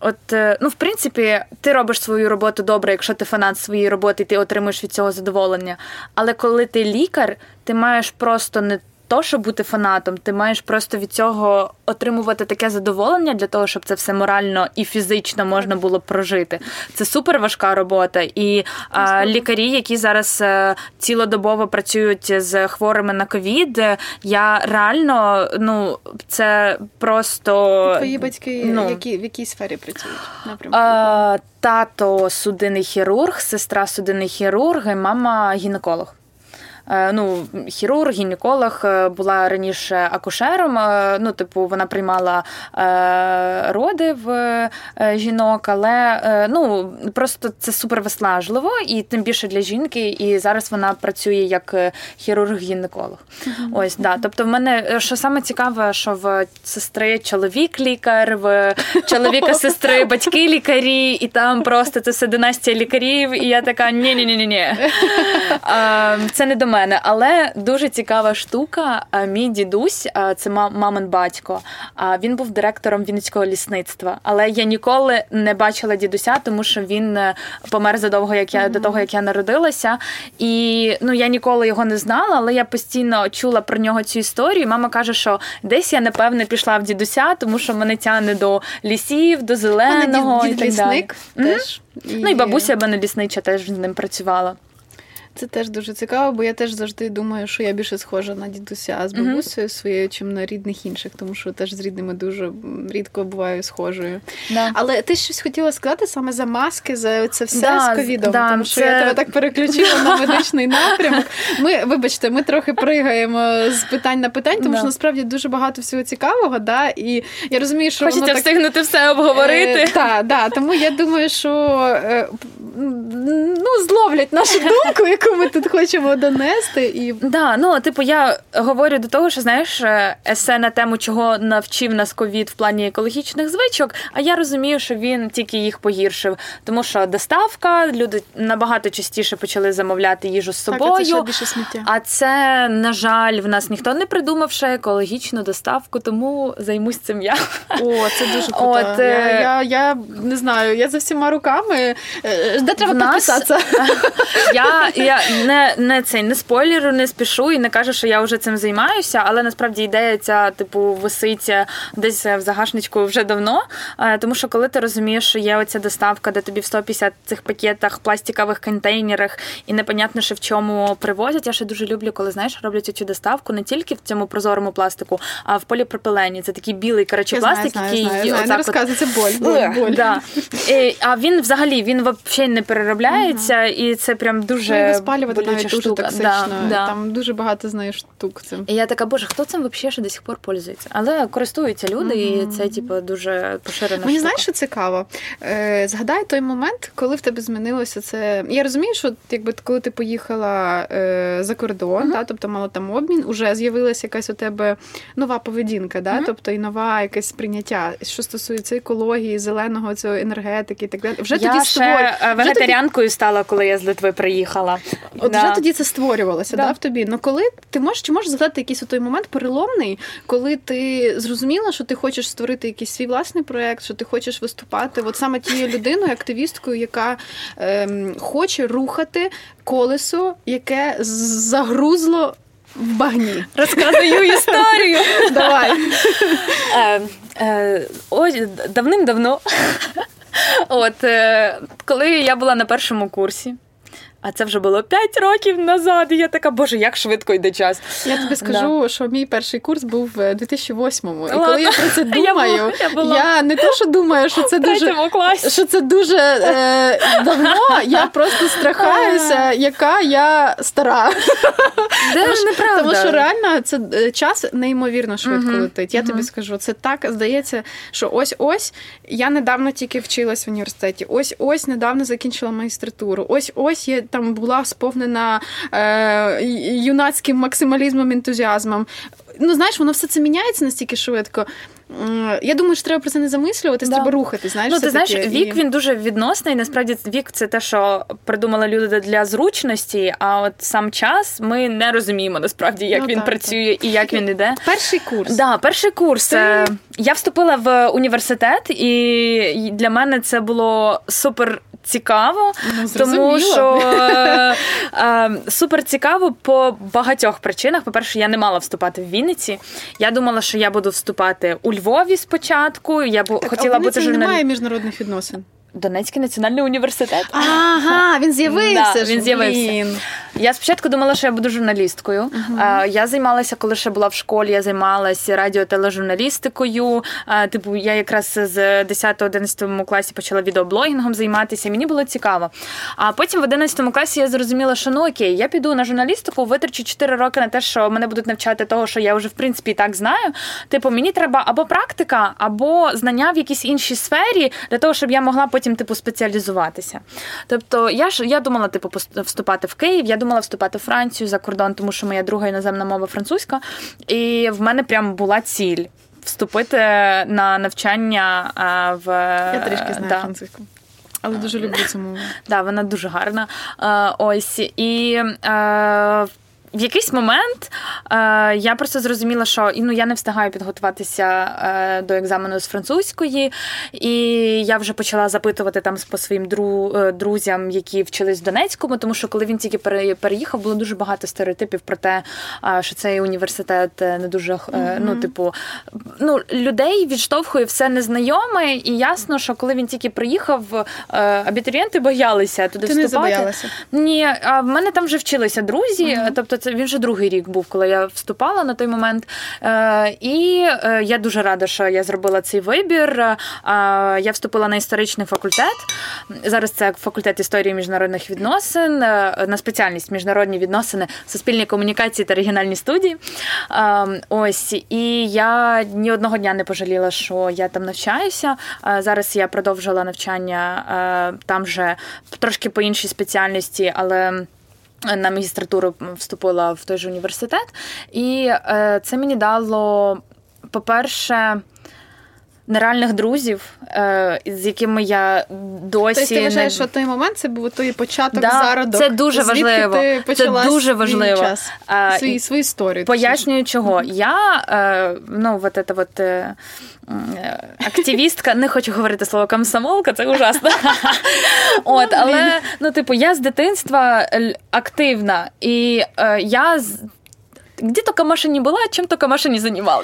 От, е, ну, в принципі, ти робиш свою роботу добре, якщо ти фанат своєї роботи, ти отримуєш від цього задоволення. Але коли ти лікар, ти маєш просто не то, щоб бути фанатом, ти маєш просто від цього отримувати таке задоволення для того, щоб це все морально і фізично можна було прожити. Це супер важка робота. І а, лікарі, які зараз е, цілодобово працюють з хворими на ковід, я реально ну це просто твої батьки, ну, які в якій сфері працюють напрямку? Тато судинний хірург, сестра судинний хірург, і мама гінеколог. Е, ну, хірург, гінеколог, е, була раніше акушером. Е, ну, типу, вона приймала роди в жінок, але ну, просто це супер виснажливо, і тим більше для жінки. І зараз вона працює як хірург-гінеколог. Mm-hmm. Ось, да. Тобто, в мене що саме цікаве, що в сестри чоловік лікар, в чоловіка сестри батьки лікарі, і там просто це все династія лікарів. І я така: ні-ні-ні. ні Це не до мене. Але дуже цікава штука. Мій дідусь, це мамин батько. Він був директором Вінницького лісництва. Але я ніколи не бачила дідуся, тому що він е, помер задовго, як я mm-hmm. до того, як я народилася. І ну я ніколи його не знала, але я постійно чула про нього цю історію. Мама каже, що десь я напевне пішла в дідуся, тому що мене тягне до лісів, до зеленого. Дід, і так далі. теж. Mm-hmm. І... Ну і бабуся мене ліснича теж з ним працювала. Це теж дуже цікаво, бо я теж завжди думаю, що я більше схожа на дідуся з бабусею своєю, чим на рідних інших, тому що теж з рідними дуже рідко буваю схожою. Да. Але ти щось хотіла сказати саме за маски, за це все да, з ковідом, да, тому що це... я тебе так переключила на медичний напрямок. Ми, вибачте, ми трохи пригаємо з питань на питань, тому що насправді дуже багато всього цікавого. Да? І я розумію, що Хочеться воно встигнути все обговорити. Е, так, да, тому я думаю, що е, ну, зловлять нашу думку яку ми тут хочемо донести. І да, ну типу, я говорю до того, що знаєш, е, есе на тему, чого навчив нас ковід в плані екологічних звичок. А я розумію, що він тільки їх погіршив, тому що доставка, люди набагато частіше почали замовляти їжу з собою. Так, це більше сміття. А це на жаль, в нас ніхто не придумав ще екологічну доставку, тому займусь цим я. О, це дуже круто. От, я, е, я, я не знаю, я за всіма руками. Е, де треба нас я я не не цей не спойлеру, не спішу і не кажу, що я вже цим займаюся, але насправді ідея ця, типу, висить десь в загашничку вже давно. Тому що коли ти розумієш, що є оця доставка, де тобі в 150 цих пакетах, пластикових контейнерах, і непонятно, що в чому привозять. Я ще дуже люблю, коли знаєш, роблять цю доставку не тільки в цьому прозорому пластику, а в поліпропиленні. Це такий білий коротше, пластик, знаю, який знаю, знаю. Не розказує, це боль. боль, боль. Да. І, а він взагалі він взагалі не переробляється, uh-huh. і це прям дуже його спалювати навіть штука. дуже токсично. Да, да. Там дуже багато знаєш штук цим. І я така, боже, хто цим взагалі ще до сих пор пользується? Але користуються люди, uh-huh. і це типу дуже поширена. Мені штука. знаєш, що цікаво. Е, Згадай той момент, коли в тебе змінилося це. Я розумію, що якби коли ти поїхала е, за кордон, uh-huh. та, тобто мала там обмін, уже з'явилася якась у тебе нова поведінка, да, тобто і нова якесь сприйняття, що стосується екології, зеленого цього енергетики і так далі. Вже я тоді ще створю... вегетаріанкою тоді... стала, коли я з Литви приїхала. От вже тоді це створювалося да. в тобі. Ну коли ти можеш чи можеш згадати якийсь у той момент переломний, коли ти зрозуміла, що ти хочеш створити якийсь свій власний проект, що ти хочеш виступати, от саме тією людиною, активісткою, яка ем, хоче рухати колесо, яке загрузло. В багні. Розказую історію. Давай. Е, е, ось давним-давно. От е, коли я була на першому курсі. А це вже було 5 років назад. І я така, боже, як швидко йде час. Я тобі скажу, да. що мій перший курс був в 2008-му. І коли я про це думаю, я, була, я, була я не то, що думаю, що це дуже класі. що це дуже е, давно. Я просто страхаюся, яка я стара. Де тому, неправда. тому що реально це е, час неймовірно швидко летить. Я uh-huh. тобі скажу, це так здається, що ось ось я недавно тільки вчилась в університеті. Ось ось недавно закінчила магістратуру. Ось ось я там була сповнена е, юнацьким максималізмом, ентузіазмом. Ну, знаєш, воно все це міняється настільки швидко. Я думаю, що треба про це не замислювати, да. треба рухати. Знаєш, ну ти знаєш, вік він дуже відносний. Насправді вік це те, що придумали люди для зручності. А от сам час ми не розуміємо насправді, як ну, він так, працює так. і як він іде. Перший курс. Да, перший курс. Ти... Я вступила в університет, і для мене це було супер цікаво, ну, тому що е, е, супер цікаво по багатьох причинах. По-перше, я не мала вступати в Вінниці. Я думала, що я буду вступати у Львові спочатку. Я б хотіла а бути журналістом. немає міжнародних відносин. Донецький національний університет. Ага, він з'явився. Да, він з'явився. Я спочатку думала, що я буду журналісткою. Uh-huh. Я займалася, коли ще була в школі, я займалася радіотележурналістикою. Типу, я якраз з 10-11 класі почала відеоблогінгом займатися. Мені було цікаво. А потім в 11 класі я зрозуміла, що ну окей, я піду на журналістику, витрачу 4 роки на те, що мене будуть навчати того, що я вже в принципі і так знаю. Типу, мені треба або практика, або знання в якійсь іншій сфері для того, щоб я могла потім типу спеціалізуватися. Тобто, я ж я думала, типу, вступати в Київ. Я думала вступати в Францію за кордон, тому що моя друга іноземна мова французька. І в мене прям була ціль вступити на навчання в Я трішки знаю да. французьку. Але дуже люблю цю мову. Да, вона дуже гарна. Ось і в якийсь момент е, я просто зрозуміла, що ну, я не встигаю підготуватися е, до екзамену з французької, і я вже почала запитувати там по своїм дру, е, друзям, які вчились в Донецькому, тому що коли він тільки переїхав, було дуже багато стереотипів про те, е, що цей університет е, не дуже mm-hmm. ну, типу, ну, людей відштовхує все незнайоме, і ясно, що коли він тільки приїхав, е, абітурієнти боялися туди Ти вступати. Не? Ні, а в мене там вже вчилися друзі, mm-hmm. тобто це він вже другий рік був, коли я вступала на той момент. Е, і е, я дуже рада, що я зробила цей вибір. Е, я вступила на історичний факультет. Зараз це факультет історії міжнародних відносин, на спеціальність міжнародні відносини, суспільні комунікації та регіональні студії. Ось і я ні одного дня не пожаліла, що я там навчаюся. Зараз я продовжила навчання там же трошки по іншій спеціальності, але на магістратуру вступила в той же університет, і е, це мені дало, по-перше, нереальних друзів, е, з якими я досі Тобто ти вважаєш, що той момент це був той початок Да, зародок. це дуже Звідки важливо. Ти Це дуже важливо. Час, свою історію. Пояснюю, чого. Я, е, ну, вот это вот, е, активістка, не хочу говорити слово комсомолка, це ужасно. От, але, ну, типу, я з дитинства активна, і я где только Маша не була, чим только Маша не.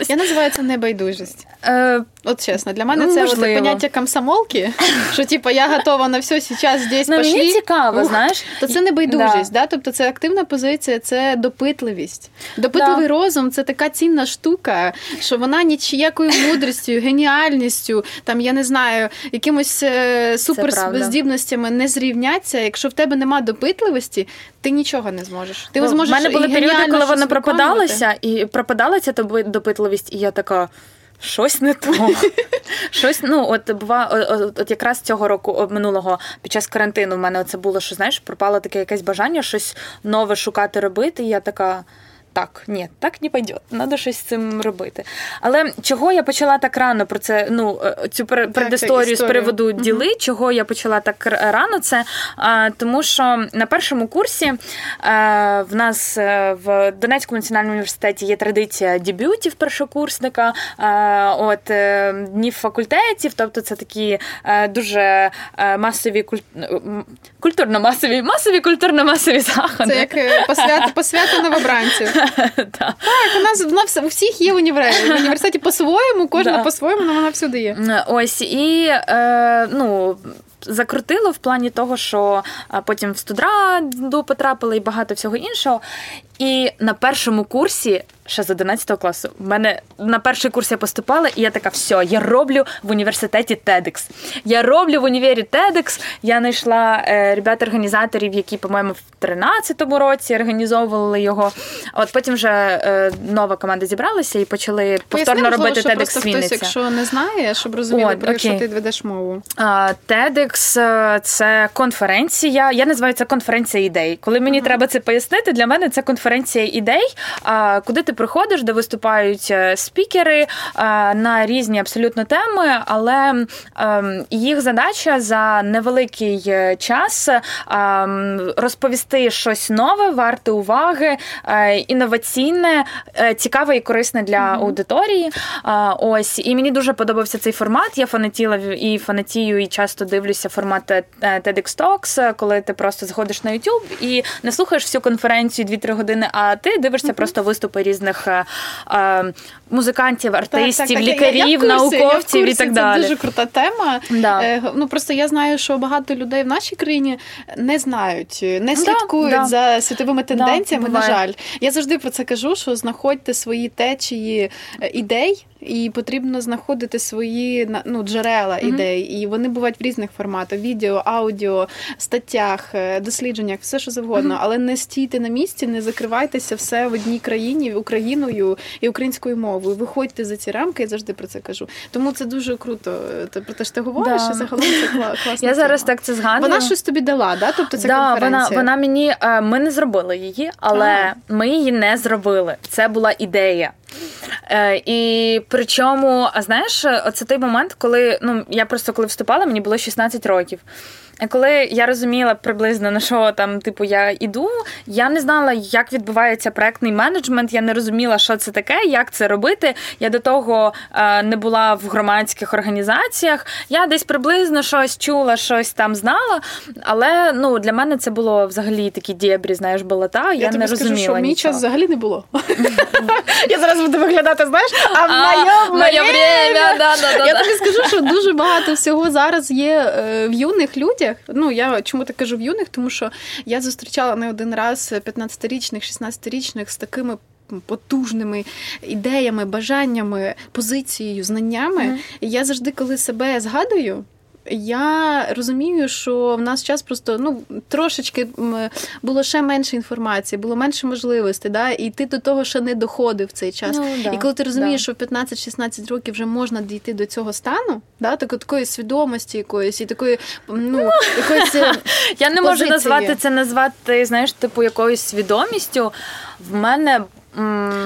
Я називаю це небайдужість. Е, От чесно, для мене Ну, це от поняття комсомолки, що типу я готова на все, зараз здесь ну, пошли. мені цікаво, Ух, знаєш. То це не байдужість, да. тобто це активна позиція, це допитливість. Допитливий розум це така цінна штука, що вона ніякою мудрістю, геніальністю, там я не знаю, якимось е, суперздібностями не зрівняться. Якщо в тебе нема допитливості, ти нічого не зможеш. Ти Ну, зможеш в мене були періоди, коли вона пропадалася, і пропадала ця доби- допитливість, і я така. Щось не то. Щось, ну, от бува, от, от якраз цього року минулого під час карантину в мене це було, що знаєш, пропало таке якесь бажання щось нове шукати робити. І я така. Так, ні, так не пойде, треба щось з цим робити. Але чого я почала так рано про це? Ну е, цю пер- предісторію з приводу діли, чого я почала так рано? Це а, тому, що на першому курсі е, в нас е, в Донецькому національному університеті є традиція дебютів першокурсника, е, от днів факультетів, тобто це такі дуже масові куль- культурно-масові, масові культурно-масові заходи. Це як посвята, посвята новобранців. Так, у нас вона у всіх є універ- в університеті по-своєму, кожна по-своєму, але вона всюди є. Ось і е, ну. Закрутило в плані того, що потім в студраду потрапили і багато всього іншого. І на першому курсі, ще з 11 класу, в мене на перший курс я поступала, і я така, все, я роблю в університеті TEDx. Я роблю в універі TEDx. Я знайшла е, ребят-організаторів, які, по-моєму, в 13-му році організовували його. От потім вже е, нова команда зібралася і почали повторно Поясни, робити можливо, TEDx просто хтось, якщо не знає, щоб розуміли, От, про що ти ведеш мову. А, TEDx е, – це конференція. Я називаю це конференція ідей. Коли мені треба це пояснити, для мене це конференція ідей, куди ти приходиш, де виступають е, спікери на різні абсолютно теми, але ем, їх задача за невеликий е, час ем, розповісти щось нове, варте уваги, е, інноваційне, е, цікаве і корисне для аудиторії. Ось і мені дуже подобався цей формат. Я фанатіла і фанатію, і часто дивлюся формат е, TEDx Talks, коли ти просто заходиш на YouTube і не слухаєш всю конференцію 2-3 години, а ти дивишся просто виступи різних е, е, музикантів, артистів, Я- я лікарів, курсі, я в науковців курсі, і так далі. це дуже крута тема. Да. Е, Ну просто я знаю, що багато людей в нашій країні не знають, не слідкують да. за світовими тенденціями. на жаль, я завжди про це кажу: що знаходьте свої течії ідей. І потрібно знаходити свої ну, джерела Мгм. ідей, і вони бувають в різних форматах: відео, аудіо, статтях, дослідженнях, все що завгодно. Але не стійте на місці, не закривайтеся все в одній країні, Україною і українською мовою. Виходьте за ці рамки, я завжди про це кажу. Тому це дуже круто. Те про те, що ти говориш, Да. і загалом це кла- класна Я зараз так це згадую. Вона щось тобі дала, да? Тобто це да, вона, конференція. вона мені е, ми не зробили її, але ми її не зробили. Це була ідея. Е, і причому, а знаєш, оце той момент, коли ну я просто коли вступала, мені було 16 років. Коли я розуміла приблизно на що там, типу, я іду, я не знала, як відбувається проектний менеджмент. Я не розуміла, що це таке, як це робити. Я до того е, не була в громадських організаціях. Я десь приблизно щось чула, щось там знала. Але ну для мене це було взагалі такі дєбрі, знаєш, болота. Я, Я, тобі не скажу, розуміла. що мій час взагалі не було. я зараз буду виглядати, знаєш, а в моє время, Я тобі скажу, що дуже багато всього зараз є е, в юних людях. Ну я чому так кажу в юних, тому що я зустрічала не один раз 15-річних, 16-річних з такими. Потужними ідеями, бажаннями, позицією, знаннями. Мгм. І я завжди, коли себе згадую, я розумію, що в нас час просто ну трошечки було ще менше інформації, було менше можливостей, да? і ти до того ще не доходив в цей час. Ну, да, і коли ти розумієш, да. що в 15-16 років вже можна дійти до цього стану, да? так, такої свідомості якоїсь і такої, ну, якоїсь е, Я не можу назвати це назвати, знаєш, типу якоюсь свідомістю. В мене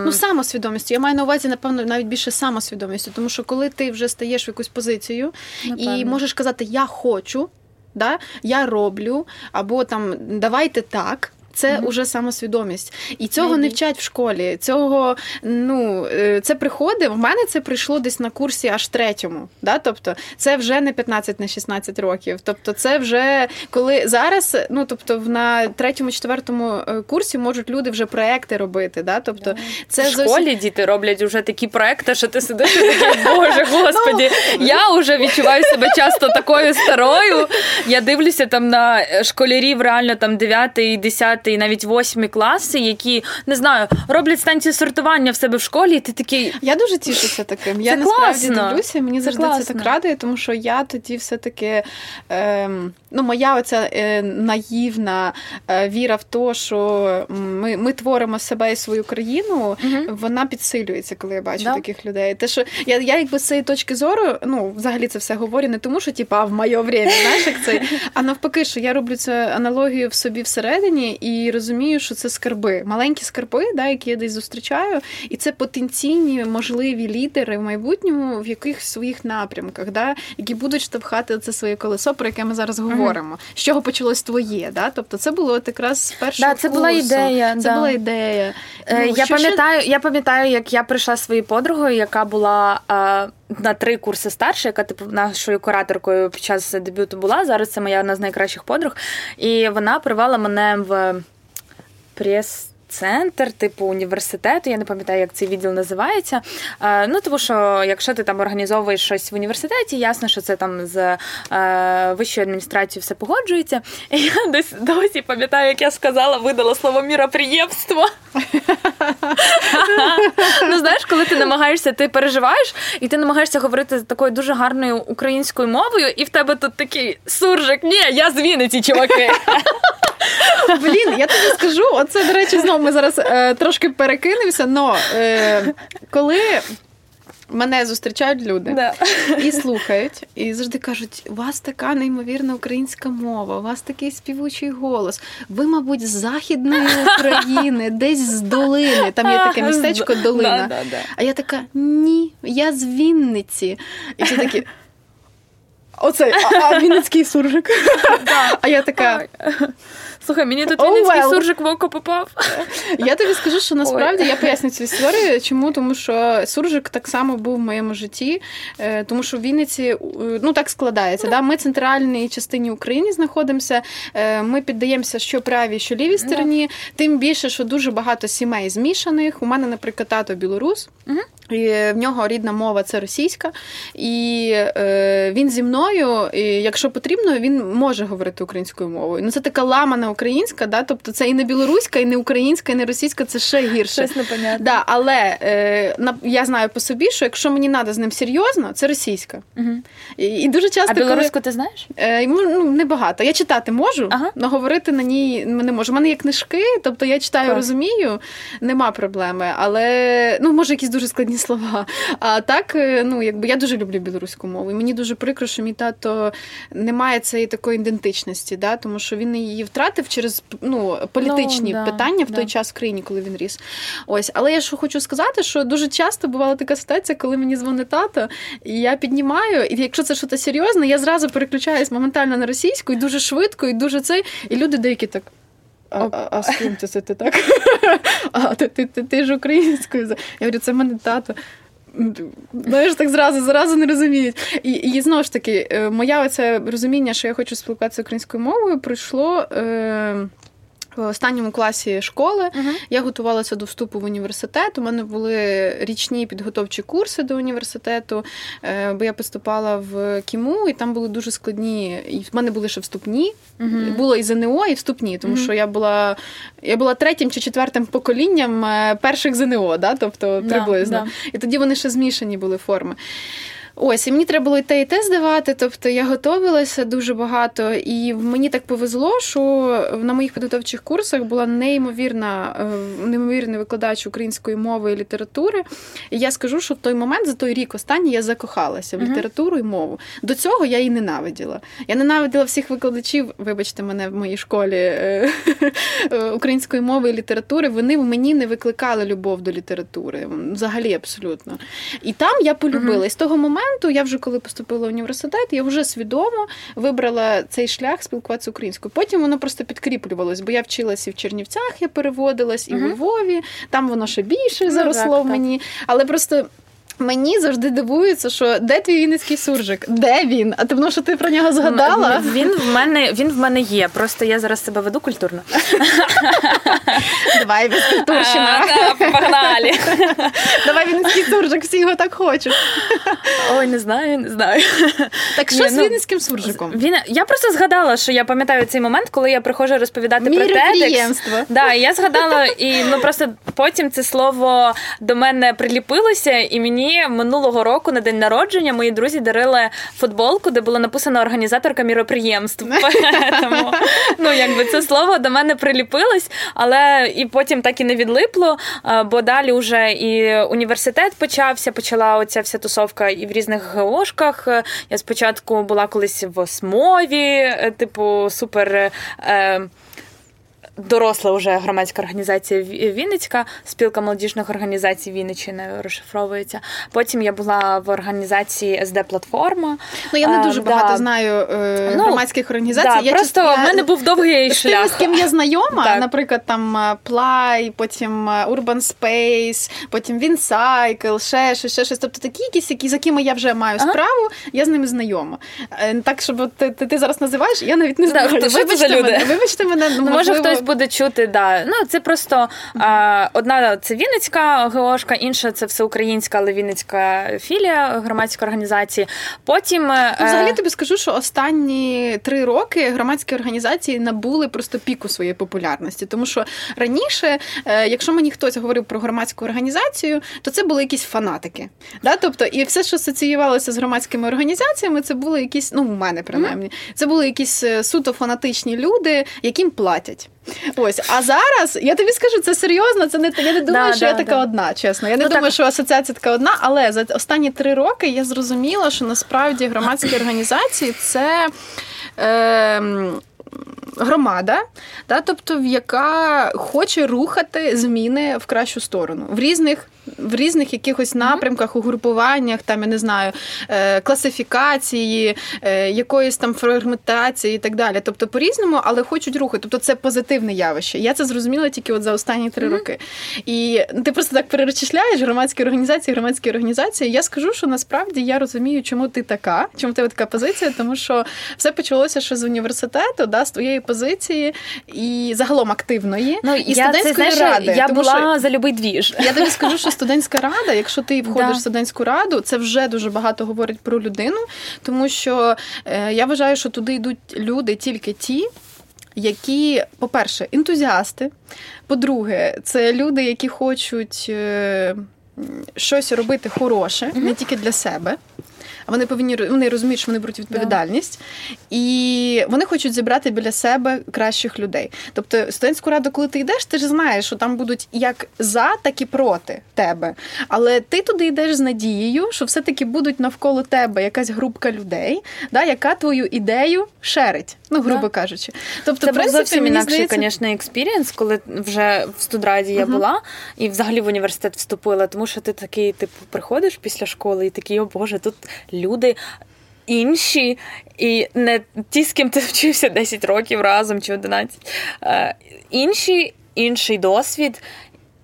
Ну, самосвідомістю. Я маю на увазі, напевно, навіть більше самосвідомістю, тому що коли ти вже стаєш в якусь позицію напевно. і можеш казати Я хочу, да, я роблю, або там давайте так це mm-hmm. уже самосвідомість. І цього mm-hmm. не вчать в школі. Цього ну е, це приходить. В мене це прийшло десь на курсі аж третьому. Да? Тобто, це вже не 15 на 16 років. Тобто, це вже коли зараз, ну тобто, на третьому, четвертому е, курсі можуть люди вже проекти робити. Да? Тобто, це в школі зовсім... діти роблять вже такі проекти, що ти сидиш і такий, боже господі. Ну, я вже відчуваю себе часто такою старою. Я дивлюся там на школярів, реально там 9 і 10 і навіть восьмі класи, які не знаю, роблять станцію сортування в себе в школі. і Ти такий я дуже тішуся таким. Я насправді класно. дивлюся. Мені це завжди класно. це так радує, тому що я тоді все таки. Ем, ну, моя оця е, наївна е, віра в те, що ми ми творимо себе і свою країну, uh вона підсилюється, коли я бачу да. таких людей. Те, що я я якби з цієї точки зору, ну взагалі це все говорю, не тому, що типа в моє время, знаєш, як це, а навпаки, що я роблю цю аналогію в собі всередині і розумію, що це скарби, маленькі скарби, да, які я десь зустрічаю, і це потенційні можливі лідери в майбутньому в якихось своїх напрямках, да, які будуть штовхати це своє колесо, про яке ми зараз говоримо. З чого почалось твоє? Да? Тобто це було от якраз з першого да, це курсу. була ідея. Це да. була ідея. Е, ну, я пам'ятаю, ще... я пам'ятаю, як я прийшла своєю подругою, яка була. На три курси старша, яка типу нашою кураторкою під час дебюту була. Зараз це моя одна з найкращих подруг. І вона привела мене в прес центр, типу університету. Я не пам'ятаю, як цей відділ називається. Е, ну тому що якщо ти там організовуєш щось в університеті, ясно, що це там з е, вищою адміністрацією все погоджується. І я десь досі пам'ятаю, як я сказала, видала слово міроприємство. Ну, знаєш, коли ти намагаєшся, ти переживаєш, і ти намагаєшся говорити такою дуже гарною українською мовою, і в тебе тут такий суржик. Ні, я з Вінниці, чуваки. Блін, я тобі скажу, оце, до речі, знову ми зараз е, трошки перекинемося, але е, коли. Мене зустрічають люди да. і слухають, і завжди кажуть: у вас така неймовірна українська мова, у вас такий співучий голос. Ви, мабуть, з західної України, десь з долини. Там є таке містечко Долина. Да, да, а я така: ні, я з Вінниці. І всі такі. Оцей, а, а Вінницький суржик. А я така. Слухай, мені тут Вінницький oh, well. суржик в око попав. Я тобі скажу, що насправді Ой. я поясню цю історію. Чому? Тому що суржик так само був в моєму житті, е, тому що в Вінниці е, ну так складається. Да? Ми в центральній частині України знаходимося. Е, ми піддаємося що правій, що лівій стороні. Тим більше, що дуже багато сімей змішаних. У мене, наприклад, тато білорус. І В нього рідна мова це російська, і е, він зі мною, і якщо потрібно, він може говорити українською мовою. Ну це така ламана українська, да? тобто це і не білоруська, і не українська, і не російська, це ще гірше. Щось непонятно. Да, Але е, на, я знаю по собі, що якщо мені треба з ним серйозно, це російська. Угу. І, і дуже часто, А білоруську коли... ти знаєш? Е, ну, Небагато. Я читати можу, ага. але говорити на ній не можу. У мене є книжки, тобто я читаю, так. розумію, нема проблеми. Але ну, може якісь дуже складні слова. А так, е, ну якби я дуже люблю білоруську мову. І мені дуже прикро, що мій тато не має цієї такої ідентичності, да? тому що він її втратив через ну, політичні ну, питання да, в той час в країні, коли він ріс. Ось, але я що хочу сказати, що дуже часто бувала така ситуація, коли мені дзвонить тато, і я піднімаю, і якщо це щось серйозне, я зразу переключаюсь моментально на російську і дуже швидко, і дуже цей, і люди деякі так. А а, а з ким це ти так? А ти ти, ти, ти ж українською. Я говорю, це мене тато. Знаєш, так зразу зразу не розуміють. І і знову ж таки, е, моя оце розуміння, що я хочу спілкуватися українською мовою, прийшло. Е, в останньому класі школи uh-huh. я готувалася до вступу в університет. У мене були річні підготовчі курси до університету, е, бо я поступала в Кіму, і там були дуже складні. І в мене були ще вступні. Uh-huh. Було і ЗНО, і вступні, тому uh-huh. що я була я була третім чи четвертим поколінням е, перших ЗНО, да? тобто приблизно. І тоді вони ще змішані були форми. Ось, і мені треба було і те, і те здавати. Тобто я готувалася дуже багато, і мені так повезло, що на моїх підготовчих курсах була неймовірна, е, неймовірний викладач української мови і літератури. І я скажу, що в той момент, за той рік останній, я закохалася в літературу і мову. До цього я її ненавиділа. Я ненавиділа всіх викладачів, вибачте мене в моїй школі е, української мови і літератури. Вони в мені не викликали любов до літератури. Взагалі, абсолютно. І там я полюбила. І з того моменту моменту, я вже коли поступила в університет, я вже свідомо вибрала цей шлях спілкуватися українською. Потім воно просто підкріплювалось, бо я вчилася і в Чернівцях, я переводилась, і uh-huh. в Львові. Там воно ще більше ну, заросло ну, так, в мені. Але просто Мені завжди дивується, що де твій вінницький суржик? Де він? А тому, що ти про нього згадала? Він в мене він в мене є. Просто я зараз себе веду культурно. Давай без культурщина. Погнали. Давай вінницький суржик, всі його так хочуть. Ой, не знаю, не знаю. Так що з ну, вінницьким суржиком? Він я просто згадала, що я пам'ятаю цей момент, коли я приходжу розповідати про TEDx. Да, я згадала, і ну просто потім це слово до мене приліпилося, і мені минулого року на день народження мої друзі дарили футболку, де було написано організаторка міроприємств. Тому, ну якби це слово до мене приліпилось, але і потім так і не відлипло. Бо далі вже і університет почався, почала оця вся тусовка і в різних ГОшках. Я спочатку була колись в осмові, е, типу супер. Е, доросла вже громадська організація Вінницька, спілка молодіжних організацій Вінниччини розшифровується. Потім я була в організації СД Платформа. Ну я не дуже а, багато да. знаю е, ну, громадських організацій. Да, я Просто в мене був довгий шлях. з ким я знайома, так. наприклад, там Плай, потім Urban Space, потім Вінсайкл, ще щось, ще щось. Тобто такі якісь, які з якими я вже маю ага. справу, я з ними знайома. Е, так, щоб ти, ти, ти зараз називаєш, я навіть не знаю. Вибачте мене, вибачте мене. Ну, може хтось буде чути, да. Ну це просто а, одна це Вінницька ГОшка, інша це всеукраїнська, але Вінницька філія громадської організації. Потім ну, е, взагалі тобі скажу, що останні три роки громадські організації набули просто піку своєї популярності, тому що раніше, е, якщо мені хтось говорив про громадську організацію, то це були якісь фанатики. Да? Тобто, і все, що асоціювалося з громадськими організаціями, це були якісь, ну у мене принаймні, це були якісь е, суто фанатичні люди, яким платять. Ось, а зараз я тобі скажу, це серйозно. Це не я не думаю, да, що да, я така да. одна, чесно. Я не ну, думаю, так. що асоціація така одна, але за останні три роки я зрозуміла, що насправді громадські організації це. Е, Громада, да, тобто, яка хоче рухати зміни в кращу сторону в різних в різних якихось напрямках, угрупуваннях, там я не знаю, е, класифікації, е, якоїсь там фрагментації і так далі. Тобто по-різному, але хочуть рухати. Тобто це позитивне явище. Я це зрозуміла тільки от за останні три mm-hmm. роки. І ти просто так перечисляєш громадські організації, громадські організації. Я скажу, що насправді я розумію, чому ти така, чому в тебе така позиція, тому що все почалося ще з університету, да, з твоєї позиції і загалом активної. Ну, і я, студентської це, знаєш, ради. Я тому, була що... за любий двіж. Я тобі скажу, що студентська рада, якщо ти входиш да. в студентську раду, це вже дуже багато говорить про людину, тому що е, я вважаю, що туди йдуть люди тільки ті. Які, по-перше, ентузіасти. По-друге, це люди, які хочуть е, щось робити хороше, не тільки для себе вони повинні вони розуміють, що вони беруть відповідальність, yeah. і вони хочуть зібрати біля себе кращих людей. Тобто, студентську раду, коли ти йдеш, ти ж знаєш, що там будуть як за, так і проти тебе. Але ти туди йдеш з надією, що все-таки будуть навколо тебе якась групка людей, да, яка твою ідею шерить. Ну, грубо yeah. кажучи. Тобто, Це був зовсім інакший, звісно, experience, коли вже в студраді я uh-huh. була і взагалі в університет вступила, тому що ти такий, типу, приходиш після школи і такий, о Боже, тут люди. Інші, і не ті, з ким ти вчився 10 років разом чи 11. Е, інші, інший досвід,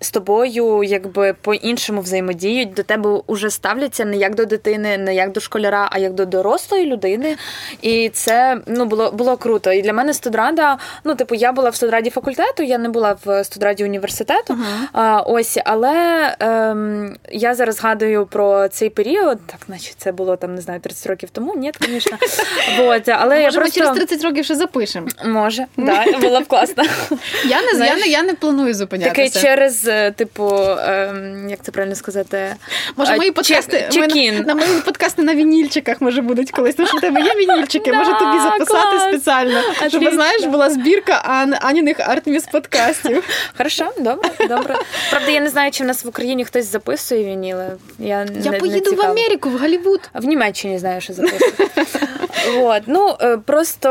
з тобою якби по-іншому взаємодіють, до тебе вже ставляться не як до дитини, не як до школяра, а як до дорослої людини. І це ну було було круто. І для мене студрада, ну типу, я була в студраді факультету, я не була в студраді університету. Uh-huh. А, Ось, але ем, я зараз згадую про цей період, так наче це було там, не знаю, 30 років тому. Ні, звісно. Вот, але Може, я просто... через 30 років ще запишемо. Може, да, було б класно. Я не я не, я не планую зупинятися. Такий через з типу, ем, як це правильно сказати? Може, мої подкасти Чек- ми, на мої подкасти на вінільчиках може будуть колись. Тому що в тебе є вінільчики, може тобі записати спеціально. Щоб знаєш, була збірка Аніних Артміс подкастів. Хорошо, добре, добре. Правда, я не знаю, чи в нас в Україні хтось записує вініли. Я я не, поїду не в Америку, в Голлівуд. В Німеччині знаю, що записують. От, ну е, просто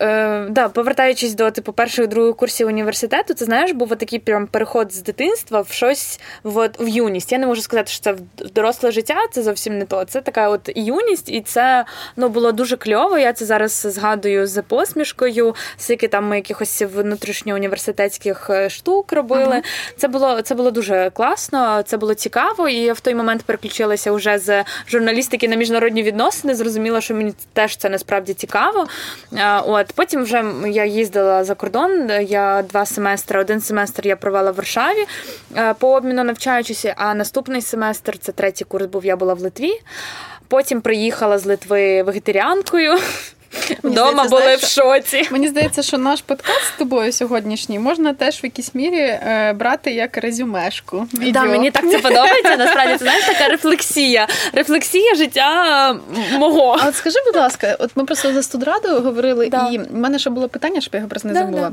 е, да, повертаючись до типу перших других курсів університету, це знаєш, був такий прям переход з дитинства в щось в, в юність. Я не можу сказати, що це в доросле життя, це зовсім не то. Це така от юність, і це ну було дуже кльово. Я це зараз згадую з посмішкою, скільки там ми якихось внутрішньоуніверситетських е, штук робили. Uh-huh. Це було це було дуже класно, це було цікаво. І я в той момент переключилася вже з журналістики на міжнародні відносини. Зрозуміла, що мені теж це насправді цікаво. От Потім вже я їздила за кордон. Я два семестри, один семестр я провела в Варшаві по обміну навчаючися, а наступний семестр це третій курс був, я була в Литві. Потім приїхала з Литви вегетаріанкою. Вдома були знаєш, в шоці. Мені здається, що наш подкаст з тобою сьогоднішній можна теж в якійсь мірі е, брати як резюмешку. Відео. Да, Мені так це подобається. Насправді це знаєш така рефлексія. Рефлексія життя мого. А от скажи, будь ласка, от ми просто за студрадою говорили, да. і в мене ще було питання, щоб я його просто не да, забула.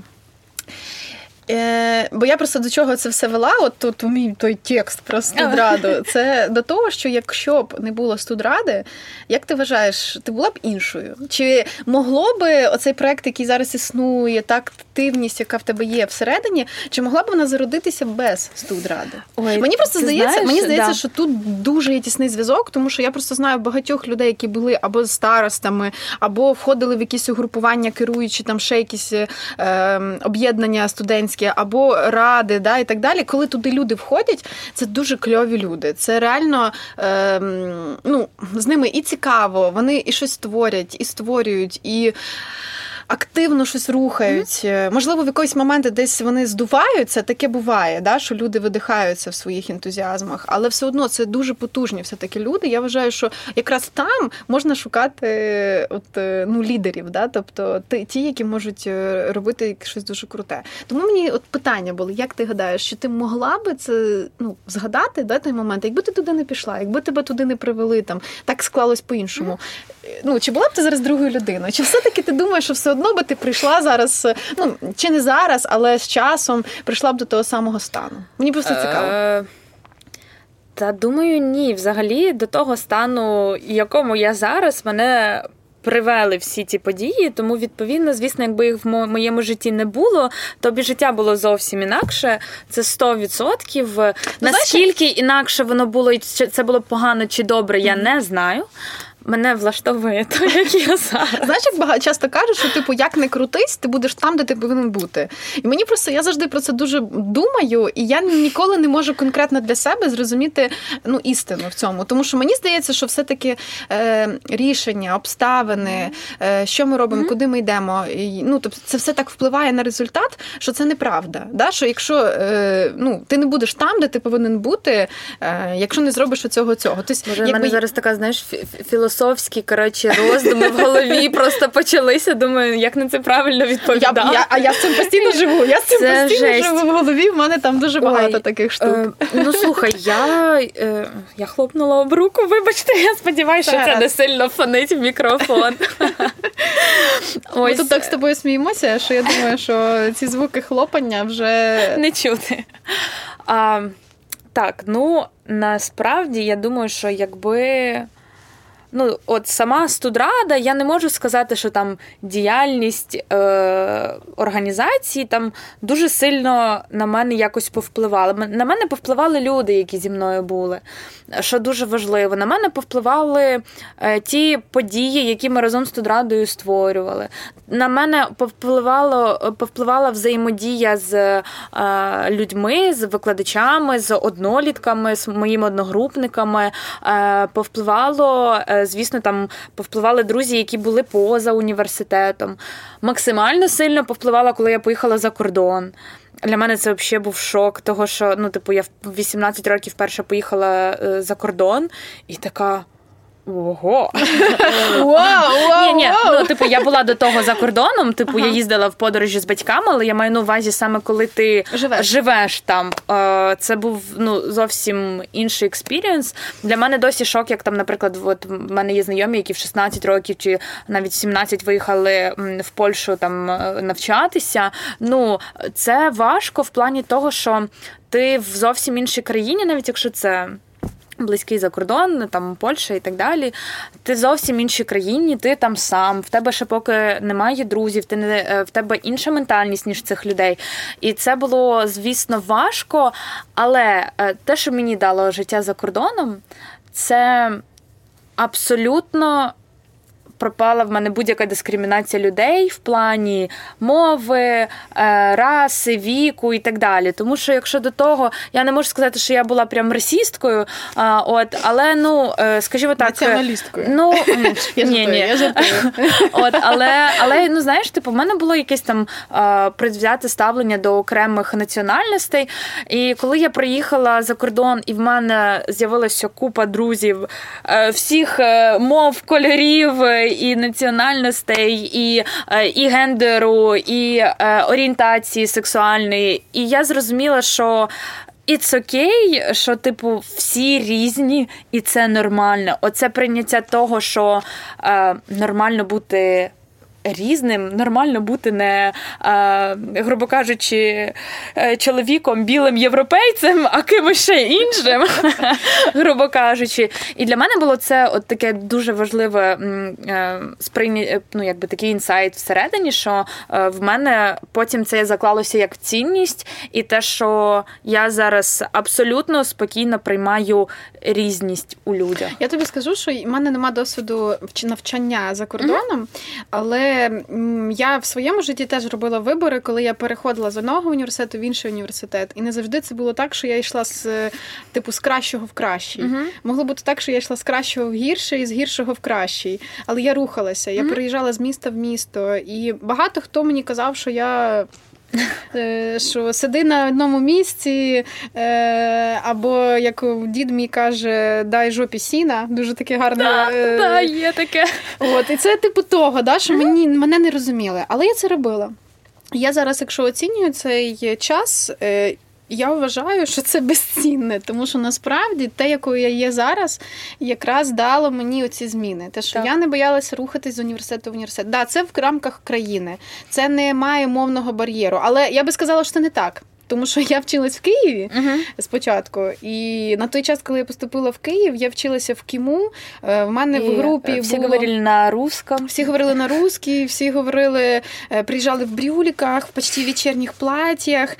Е, Бо я просто до чого це все вела, от тут у мій той текст про студраду. Це до того, що якщо б не було студради, як ти вважаєш, ти була б іншою? Чи могло би оцей проект, який зараз існує, та активність, яка в тебе є всередині, чи могла б вона зародитися без студради? Ой, Мені просто здається, знаєш, мені здається, да. що тут дуже є тісний зв'язок, тому що я просто знаю багатьох людей, які були або старостами, або входили в якісь угрупування, керуючи там ще якісь е, об'єднання студентські громадські або ради, да, і так далі. Коли туди люди входять, це дуже кльові люди. Це реально е, ну, з ними і цікаво, вони і щось творять, і створюють, і активно щось рухають. Mm-hmm. Можливо, в якийсь момент десь вони здуваються, таке буває, да, що люди видихаються в своїх ентузіазмах, але все одно це дуже потужні все таки люди. Я вважаю, що якраз там можна шукати от, е, ну, лідерів, да, тобто ті, які можуть е, робити щось дуже круте. Тому мені от питання було, як ти гадаєш, що ти могла би це ну, згадати да, той момент, якби ти туди не пішла, якби тебе туди не привели, там так склалось по-іншому. Mm-hmm. Ну, Чи була б ти зараз другою людиною? Чи все-таки ти думаєш, що все одно би ти прийшла зараз, ну чи не зараз, але з часом прийшла б до того самого стану. Мені просто е, цікаво. Та думаю, ні. Взагалі, до того стану, якому я зараз, мене. Привели всі ці події, тому відповідно, звісно, якби їх в моєму житті не було, то б життя було зовсім інакше. Це 100%. Ну, Наскільки інакше воно було, і це було погано чи добре, я не знаю мене влаштовує то, як я зараз. Знаєш, як багато часто кажуть, що типу, як не крутись, ти будеш там, де ти повинен бути. І мені просто я завжди про це дуже думаю, і я ніколи не можу конкретно для себе зрозуміти ну, істину в цьому. Тому що мені здається, що все-таки е, рішення, обставини, е, що ми робимо, mm-hmm. куди ми йдемо. І, ну, тобто Це все так впливає на результат, що це неправда. Да? Що якщо е, ну, ти не будеш там, де ти повинен бути, е, якщо не зробиш оцього цього. Тобто, Може, якби... мене зараз така, знаєш, філософія філософські коротше, роздуми в голові просто почалися. Думаю, як на це правильно відповідати. Я, я, а я з цим постійно живу. Я з цим це постійно жесть. живу в голові. В мене там дуже багато Ой, таких штук. Е, ну слухай, я е, я хлопнула об руку. Вибачте, я сподіваюся, що це не сильно фонить в мікрофон. Ми тут так з тобою сміємося, що я думаю, що ці звуки хлопання вже не чути. А, Так, ну насправді я думаю, що якби ну, от сама студрада, я не можу сказати, що там діяльність е, організації там дуже сильно на мене якось повпливала. На мене повпливали люди, які зі мною були. Що дуже важливо. На мене повпливали е, ті події, які ми разом з студрадою створювали. На мене повпливало, повпливала взаємодія з е, людьми, з викладачами, з однолітками, з моїми одногрупниками. Е, повпливало. Е, звісно, там повпливали друзі, які були поза університетом. Максимально сильно повпливала, коли я поїхала за кордон. Для мене це взагалі був шок, того що ну, типу, я в 18 років перша поїхала е, за кордон і така. Ого! Вау, ні, ну типу, я була до того за кордоном. Типу, я їздила в подорожі з батьками, але я маю на увазі саме коли ти живеш, живеш там. Е, це був ну зовсім інший experience. Для мене досі шок, як там, наприклад, от в мене є знайомі, які в 16 років чи навіть 17 виїхали в Польщу там е, навчатися. Ну це важко в плані того, що ти в зовсім іншій країні, навіть якщо це. Близький за кордон, там Польща і так далі. Ти зовсім іншій країні, ти там сам, в тебе ще поки немає друзів, ти не е, в тебе інша ментальність, ніж цих людей. І це було, звісно, важко. Але е, те, що мені дало життя за кордоном, це абсолютно пропала в мене будь-яка дискримінація людей в плані мови, е, раси, віку і так далі. Тому що, якщо до того, я не можу сказати, що я була прям расісткою, от, але ну, е, скажімо так, Націоналісткою. Ну, я ні, ні. Я От, але, але ну знаєш, типу, в мене було якесь там предвзяте ставлення до окремих національностей. І коли я приїхала за кордон, і в мене з'явилася купа друзів е, всіх мов, кольорів і національностей, і е, і гендеру, і е, орієнтації сексуальної. І я зрозуміла, що. It's okay, що, типу, всі різні, і це нормально. Оце прийняття того, що е, нормально бути різним, нормально бути не, грубо кажучи, е, чоловіком, білим європейцем, а кимось ще іншим, грубо кажучи. І для мене було це от таке дуже важливе е, ну, якби такий інсайт всередині, що е, в мене потім це заклалося як цінність, і те, що я зараз абсолютно спокійно приймаю різність у людях. Я тобі скажу, що в мене нема досвіду навчання за кордоном, але я в своєму житті теж робила вибори, коли я переходила з одного університету в інший університет. І не завжди це було так, що я йшла з типу з кращого в кращий. Uh-huh. Могло бути так, що я йшла з кращого в гірший і з гіршого в кращий. Але я рухалася, я uh-huh. переїжджала з міста в місто. І багато хто мені казав, що я. Е, що сиди на одному місці, е, або як дід мій каже, дай жопі сіна, дуже таке гарне. Да, е, да, є таке. От, І це типу того, да, що мені мене не розуміли. Але я це робила. Я зараз, якщо оцінюю цей час, я вважаю, що це безцінне, тому що насправді те, якою я є зараз, якраз дало мені оці зміни. Те, що так. я не боялася рухатись з університету в університет. Да, це в рамках країни, це не має мовного бар'єру. Але я би сказала, що це не так. Тому що я вчилась в Києві uh-huh. спочатку, і на той час, коли я поступила в Київ, я вчилася в Кіму. Е, в мене і в групі е, всі було... говорили на русском. Всі говорили на русській, всі говорили, е, приїжджали в брюліках, в почти вечірніх платьях,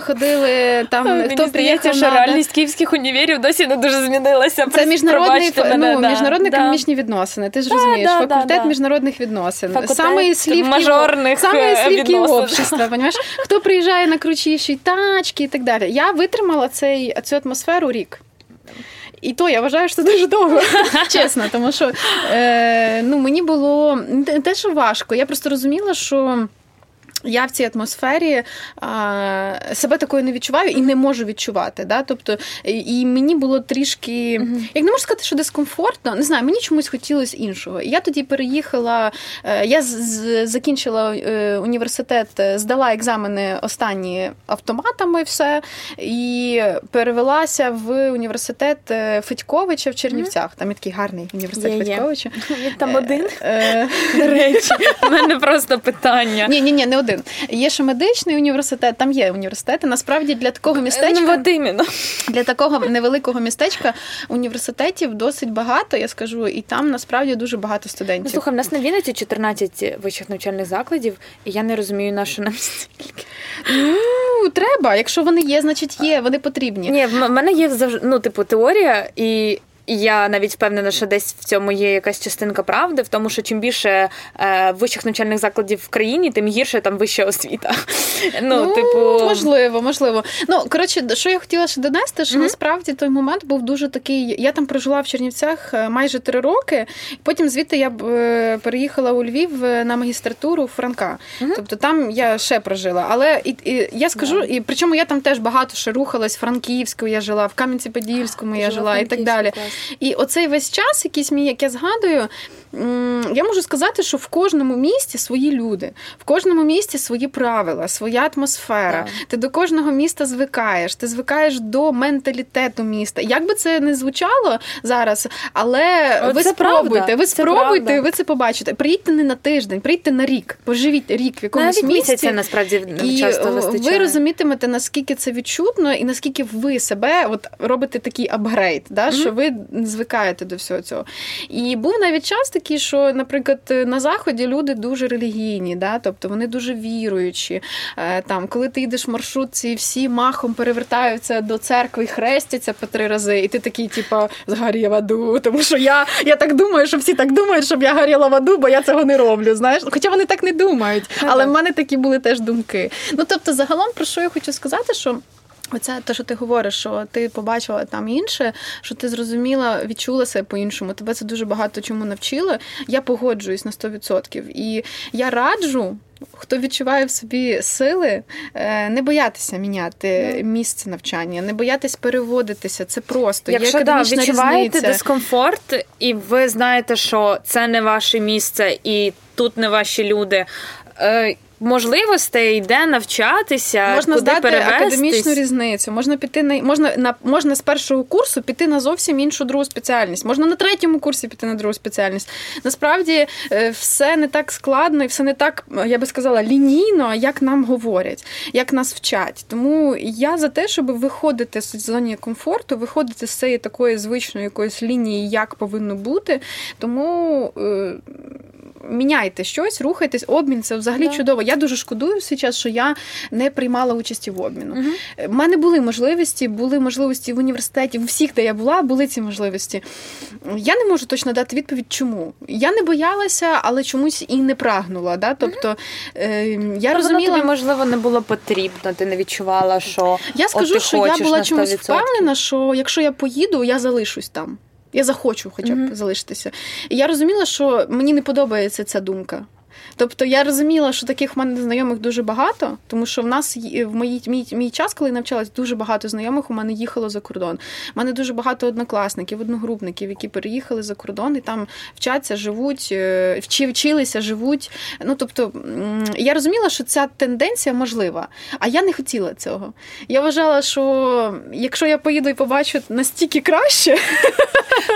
ходили там. Мені хто здається, що реальність київських універів досі не дуже змінилася. Це міжнародний ну, да, міжнародні да. економічні відносини. Ти ж да, розумієш, факультет міжнародних відносин. Факультет саме слів мажорних саме слів общества. Хто приїжджає на кручіші тачки і так далі. Я витримала цей, цю атмосферу рік. І то я вважаю, що це дуже довго, чесно, тому що е, ну, мені було не те, що важко. Я просто розуміла, що. Я в цій атмосфері а, себе такою не відчуваю і не можу відчувати. Да? Тобто, І мені було трішки, mm-hmm. як не можу сказати, що дискомфортно, не знаю, мені чомусь хотілося іншого. І я тоді переїхала, е, я з- закінчила е, університет, здала екзамени останні автоматами, все, і перевелася в університет е, Федьковича в Чернівцях. Mm-hmm. Там є такий гарний університет yeah, Федьковича. Yeah. Там один. До речі, у мене просто питання. Ні, ні, ні, не один один. Є ще медичний університет, там є університети. Насправді для такого містечка ну, для такого невеликого містечка університетів досить багато, я скажу, і там насправді дуже багато студентів. Ну, Слухай, в нас на Вінниці 14 вищих навчальних закладів, і я не розумію, на що нам стільки. Ну, треба. Якщо вони є, значить є, вони потрібні. Ні, в мене є завжди ну, типу, теорія, і я навіть впевнена, що десь в цьому є якась частинка правди, в тому, що чим більше е, вищих навчальних закладів в країні, тим гірше там вища освіта. Ну, ну типу, можливо, можливо. Ну коротше, що я хотіла ще донести, що mm-hmm. насправді той момент був дуже такий. Я там прожила в Чернівцях е, майже три роки. Потім звідти я е, переїхала у Львів е, на магістратуру Франка. Mm-hmm. Тобто там я ще прожила. Але і, і я скажу, yeah. і причому я там теж багато ще рухалась. Франківською я жила, в Кам'янці-Подільському я жила і так далі. Клас. І оцей весь час, якийсь мій, як я згадую, я можу сказати, що в кожному місті свої люди, в кожному місті свої правила, своя атмосфера. Yeah. Ти до кожного міста звикаєш, ти звикаєш до менталітету міста. Як би це не звучало зараз, але О, ви спробуйте, правда. ви спробуйте, це ви це побачите. Приїдьте не на тиждень, приїдьте на рік, поживіть рік в якомусь Навіть місці. Місяця, насправді і часто вистачає. Ви розумітимете, наскільки це відчутно, і наскільки ви себе от робите такий апгрейд, да, mm-hmm. що ви звикаєте до всього цього. І був навіть час такий, що, наприклад, на заході люди дуже релігійні, да, тобто вони дуже віруючі. Е, там, коли ти йдеш в маршрутці, всі махом перевертаються до церкви і хрестяться по три рази, і ти такий, типу, згорі в аду, тому що я я так думаю, що всі так думають, щоб я горіла в аду, бо я цього не роблю. Знаєш, хоча вони так не думають, але в мене такі були теж думки. Ну тобто, загалом, про що я хочу сказати, що. Оце те, що ти говориш, що ти побачила там інше, що ти зрозуміла, відчула себе по-іншому. Тебе це дуже багато чому навчило. Я погоджуюсь на 100%. І я раджу, хто відчуває в собі сили, е, не боятися міняти місце навчання, не боятись переводитися. Це просто Якщо Є да, відчуваєте різниця. дискомфорт, і ви знаєте, що це не ваше місце, і тут не ваші люди. Е, можливостей, де навчатися, можна куди здати академічну різницю. Можна піти на можна на можна з першого курсу піти на зовсім іншу другу спеціальність. Можна на третьому курсі піти на другу спеціальність. Насправді е, все не так складно і все не так, я би сказала, лінійно, як нам говорять, як нас вчать. Тому я за те, щоб виходити з зоні комфорту, виходити з цієї такої звичної якоїсь лінії, як повинно бути. Тому. Е, міняйте щось, рухайтесь, обмін це взагалі yeah. чудово. Я дуже шкодую зараз, що я не приймала участі в обміну. У uh-huh. мене були можливості, були можливості в університеті, в всіх, де я була, були ці можливості. Я не можу точно дати відповідь, чому. Я не боялася, але чомусь і не прагнула. Да? Тобто uh-huh. я розуміла, тобі, можливо, не було потрібно, ти не відчувала, що я скажу, ти що я була чомусь впевнена, що якщо я поїду, я залишусь там. Я захочу хоча б mm-hmm. залишитися. І я розуміла, що мені не подобається ця думка. Тобто я розуміла, що таких в мене знайомих дуже багато, тому що в нас в мій, мій, мій час, коли я навчалась, дуже багато знайомих у мене їхало за кордон. У мене дуже багато однокласників, одногрупників, які переїхали за кордон і там вчаться, живуть, е, вчи, вчилися, живуть. Ну тобто я розуміла, що ця тенденція можлива, а я не хотіла цього. Я вважала, що якщо я поїду і побачу настільки краще,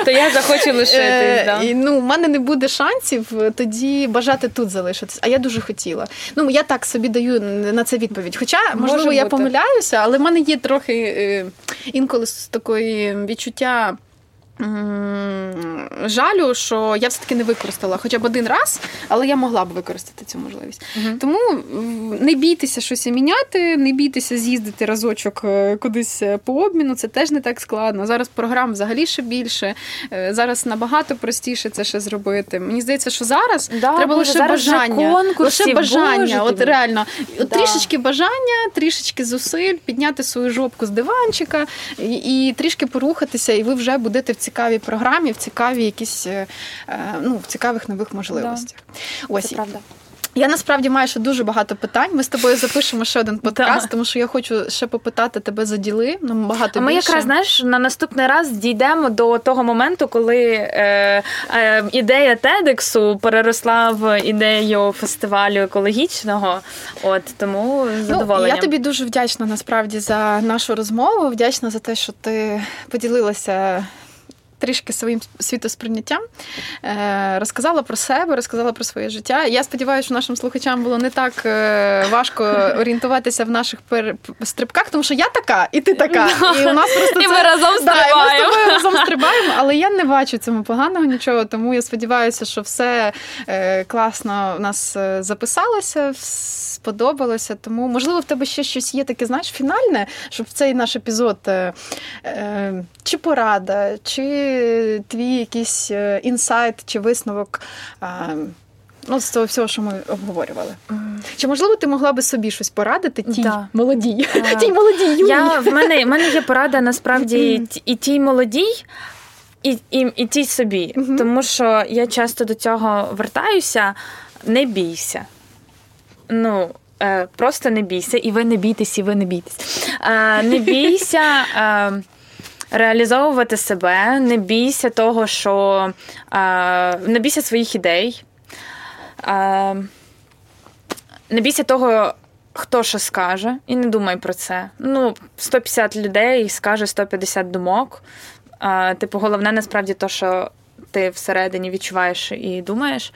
то я захочу лишитись. Е, да? Ну, у мене не буде шансів тоді бажати тут залишитися залишитись. А я дуже хотіла. Ну я так собі даю на це відповідь. Хоча, можливо, Може я помиляюся, але в мене є трохи е, інколи з такої відчуття жалю, що я все-таки не використала хоча б один раз, але я могла б використати цю можливість. uh Тому не бійтеся щось міняти, не бійтеся з'їздити разочок е, кудись е, по обміну. Це теж не так складно. Зараз програм взагалі ще більше. Е, зараз набагато простіше це ще зробити. Мені здається, що зараз да, треба Боже, лише зараз бажання. Лише бажання. Боже, От реально, да. трішечки бажання, трішечки зусиль, підняти свою жопку з диванчика і, і трішки порухатися, і ви вже будете в цій цікавій програмі, в цікавій якісь е, е, ну, в цікавих нових можливостях. Да. Ось Це правда. Я насправді маю ще дуже багато питань. Ми з тобою запишемо ще один подкаст, тому що я хочу ще попитати тебе за діли. Нам багато а ми більше. якраз знаєш на наступний раз дійдемо до того моменту, коли е, е, ідея Тедексу переросла в ідею фестивалю екологічного. От тому задоволення. Ну, Я тобі дуже вдячна насправді за нашу розмову. Вдячна за те, що ти поділилася трішки своїм світосприйняттям, е, розказала про себе, розказала про своє життя. Я сподіваюся, що нашим слухачам було не так е, важко орієнтуватися в наших стрибках, тому що я така, і ти така. І у нас просто і це... ми разом стрибаємо. Да, і ми з тобою разом стрибаємо, але я не бачу цьому поганого нічого, тому я сподіваюся, що все е, класно в нас записалося сподобалося. Тому, можливо, в тебе ще щось є таке, знаєш, фінальне, щоб в цей наш епізод чи порада, чи твій якийсь е, інсайт, чи висновок. Е, Ну, з того всього, що ми обговорювали. Mm. Чи можливо ти могла би собі щось порадити тій да. молодій? Uh, тій молодій юній? Я, В мене в мене є порада насправді і тій молодій, і і, і тій собі. Mm-hmm. Тому що я часто до цього вертаюся, не бійся ну. Е, просто не бійся, і ви не бійтесь, і ви не бійтесь. Е, не бійся, е, реалізовувати себе, не бійся того, що не бійся своїх ідей, не бійся того, хто що скаже, і не думай про це. Ну, 150 людей скаже 150 думок. Типу, головне насправді то, що ти всередині відчуваєш і думаєш.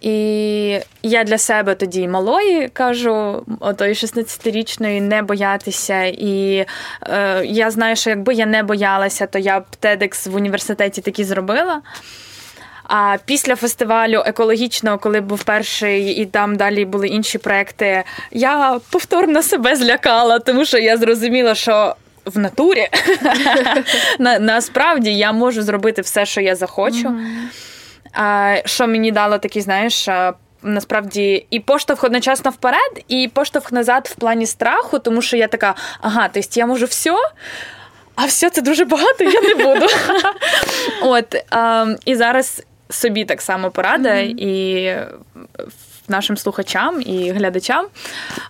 І я для себе тоді малої кажу, отої 16-річної, не боятися. І е, я знаю, що якби я не боялася, то я б TEDx в університеті такі зробила. А після фестивалю екологічного, коли був перший, і там далі були інші проекти, я повторно себе злякала, тому що я зрозуміла, що. В натурі насправді я можу зробити все, що я захочу. Mm-hmm. Що мені дало такий, знаєш, насправді і поштовх одночасно вперед, і поштовх назад в плані страху, тому що я така, ага, тобто я можу все. А все це дуже багато, я не буду. От і зараз собі так само порада і нашим слухачам і глядачам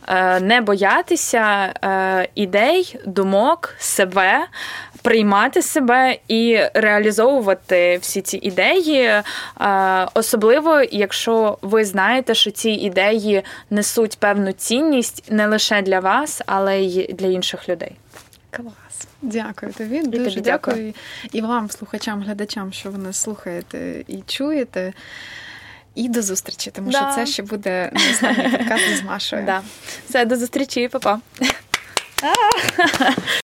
е, не боятися е, ідей, думок, себе. Приймати себе і реалізовувати всі ці ідеї, е, особливо якщо ви знаєте, що ці ідеї несуть певну цінність не лише для вас, але й для інших людей. Клас. Дякую тобі. Дуже тобі дякую. дякую і вам, слухачам, глядачам, що ви нас слухаєте і чуєте. І до зустрічі, тому да. що це ще буде не останній подкаст з Машою. Да. Все, до зустрічі, па-па.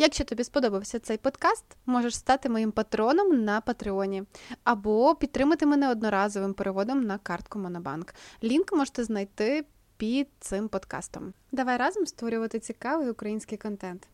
Якщо тобі сподобався цей подкаст, можеш стати моїм патроном на Патреоні або підтримати мене одноразовим переводом на картку Монобанк. Лінк можете знайти під цим подкастом. Давай разом створювати цікавий український контент.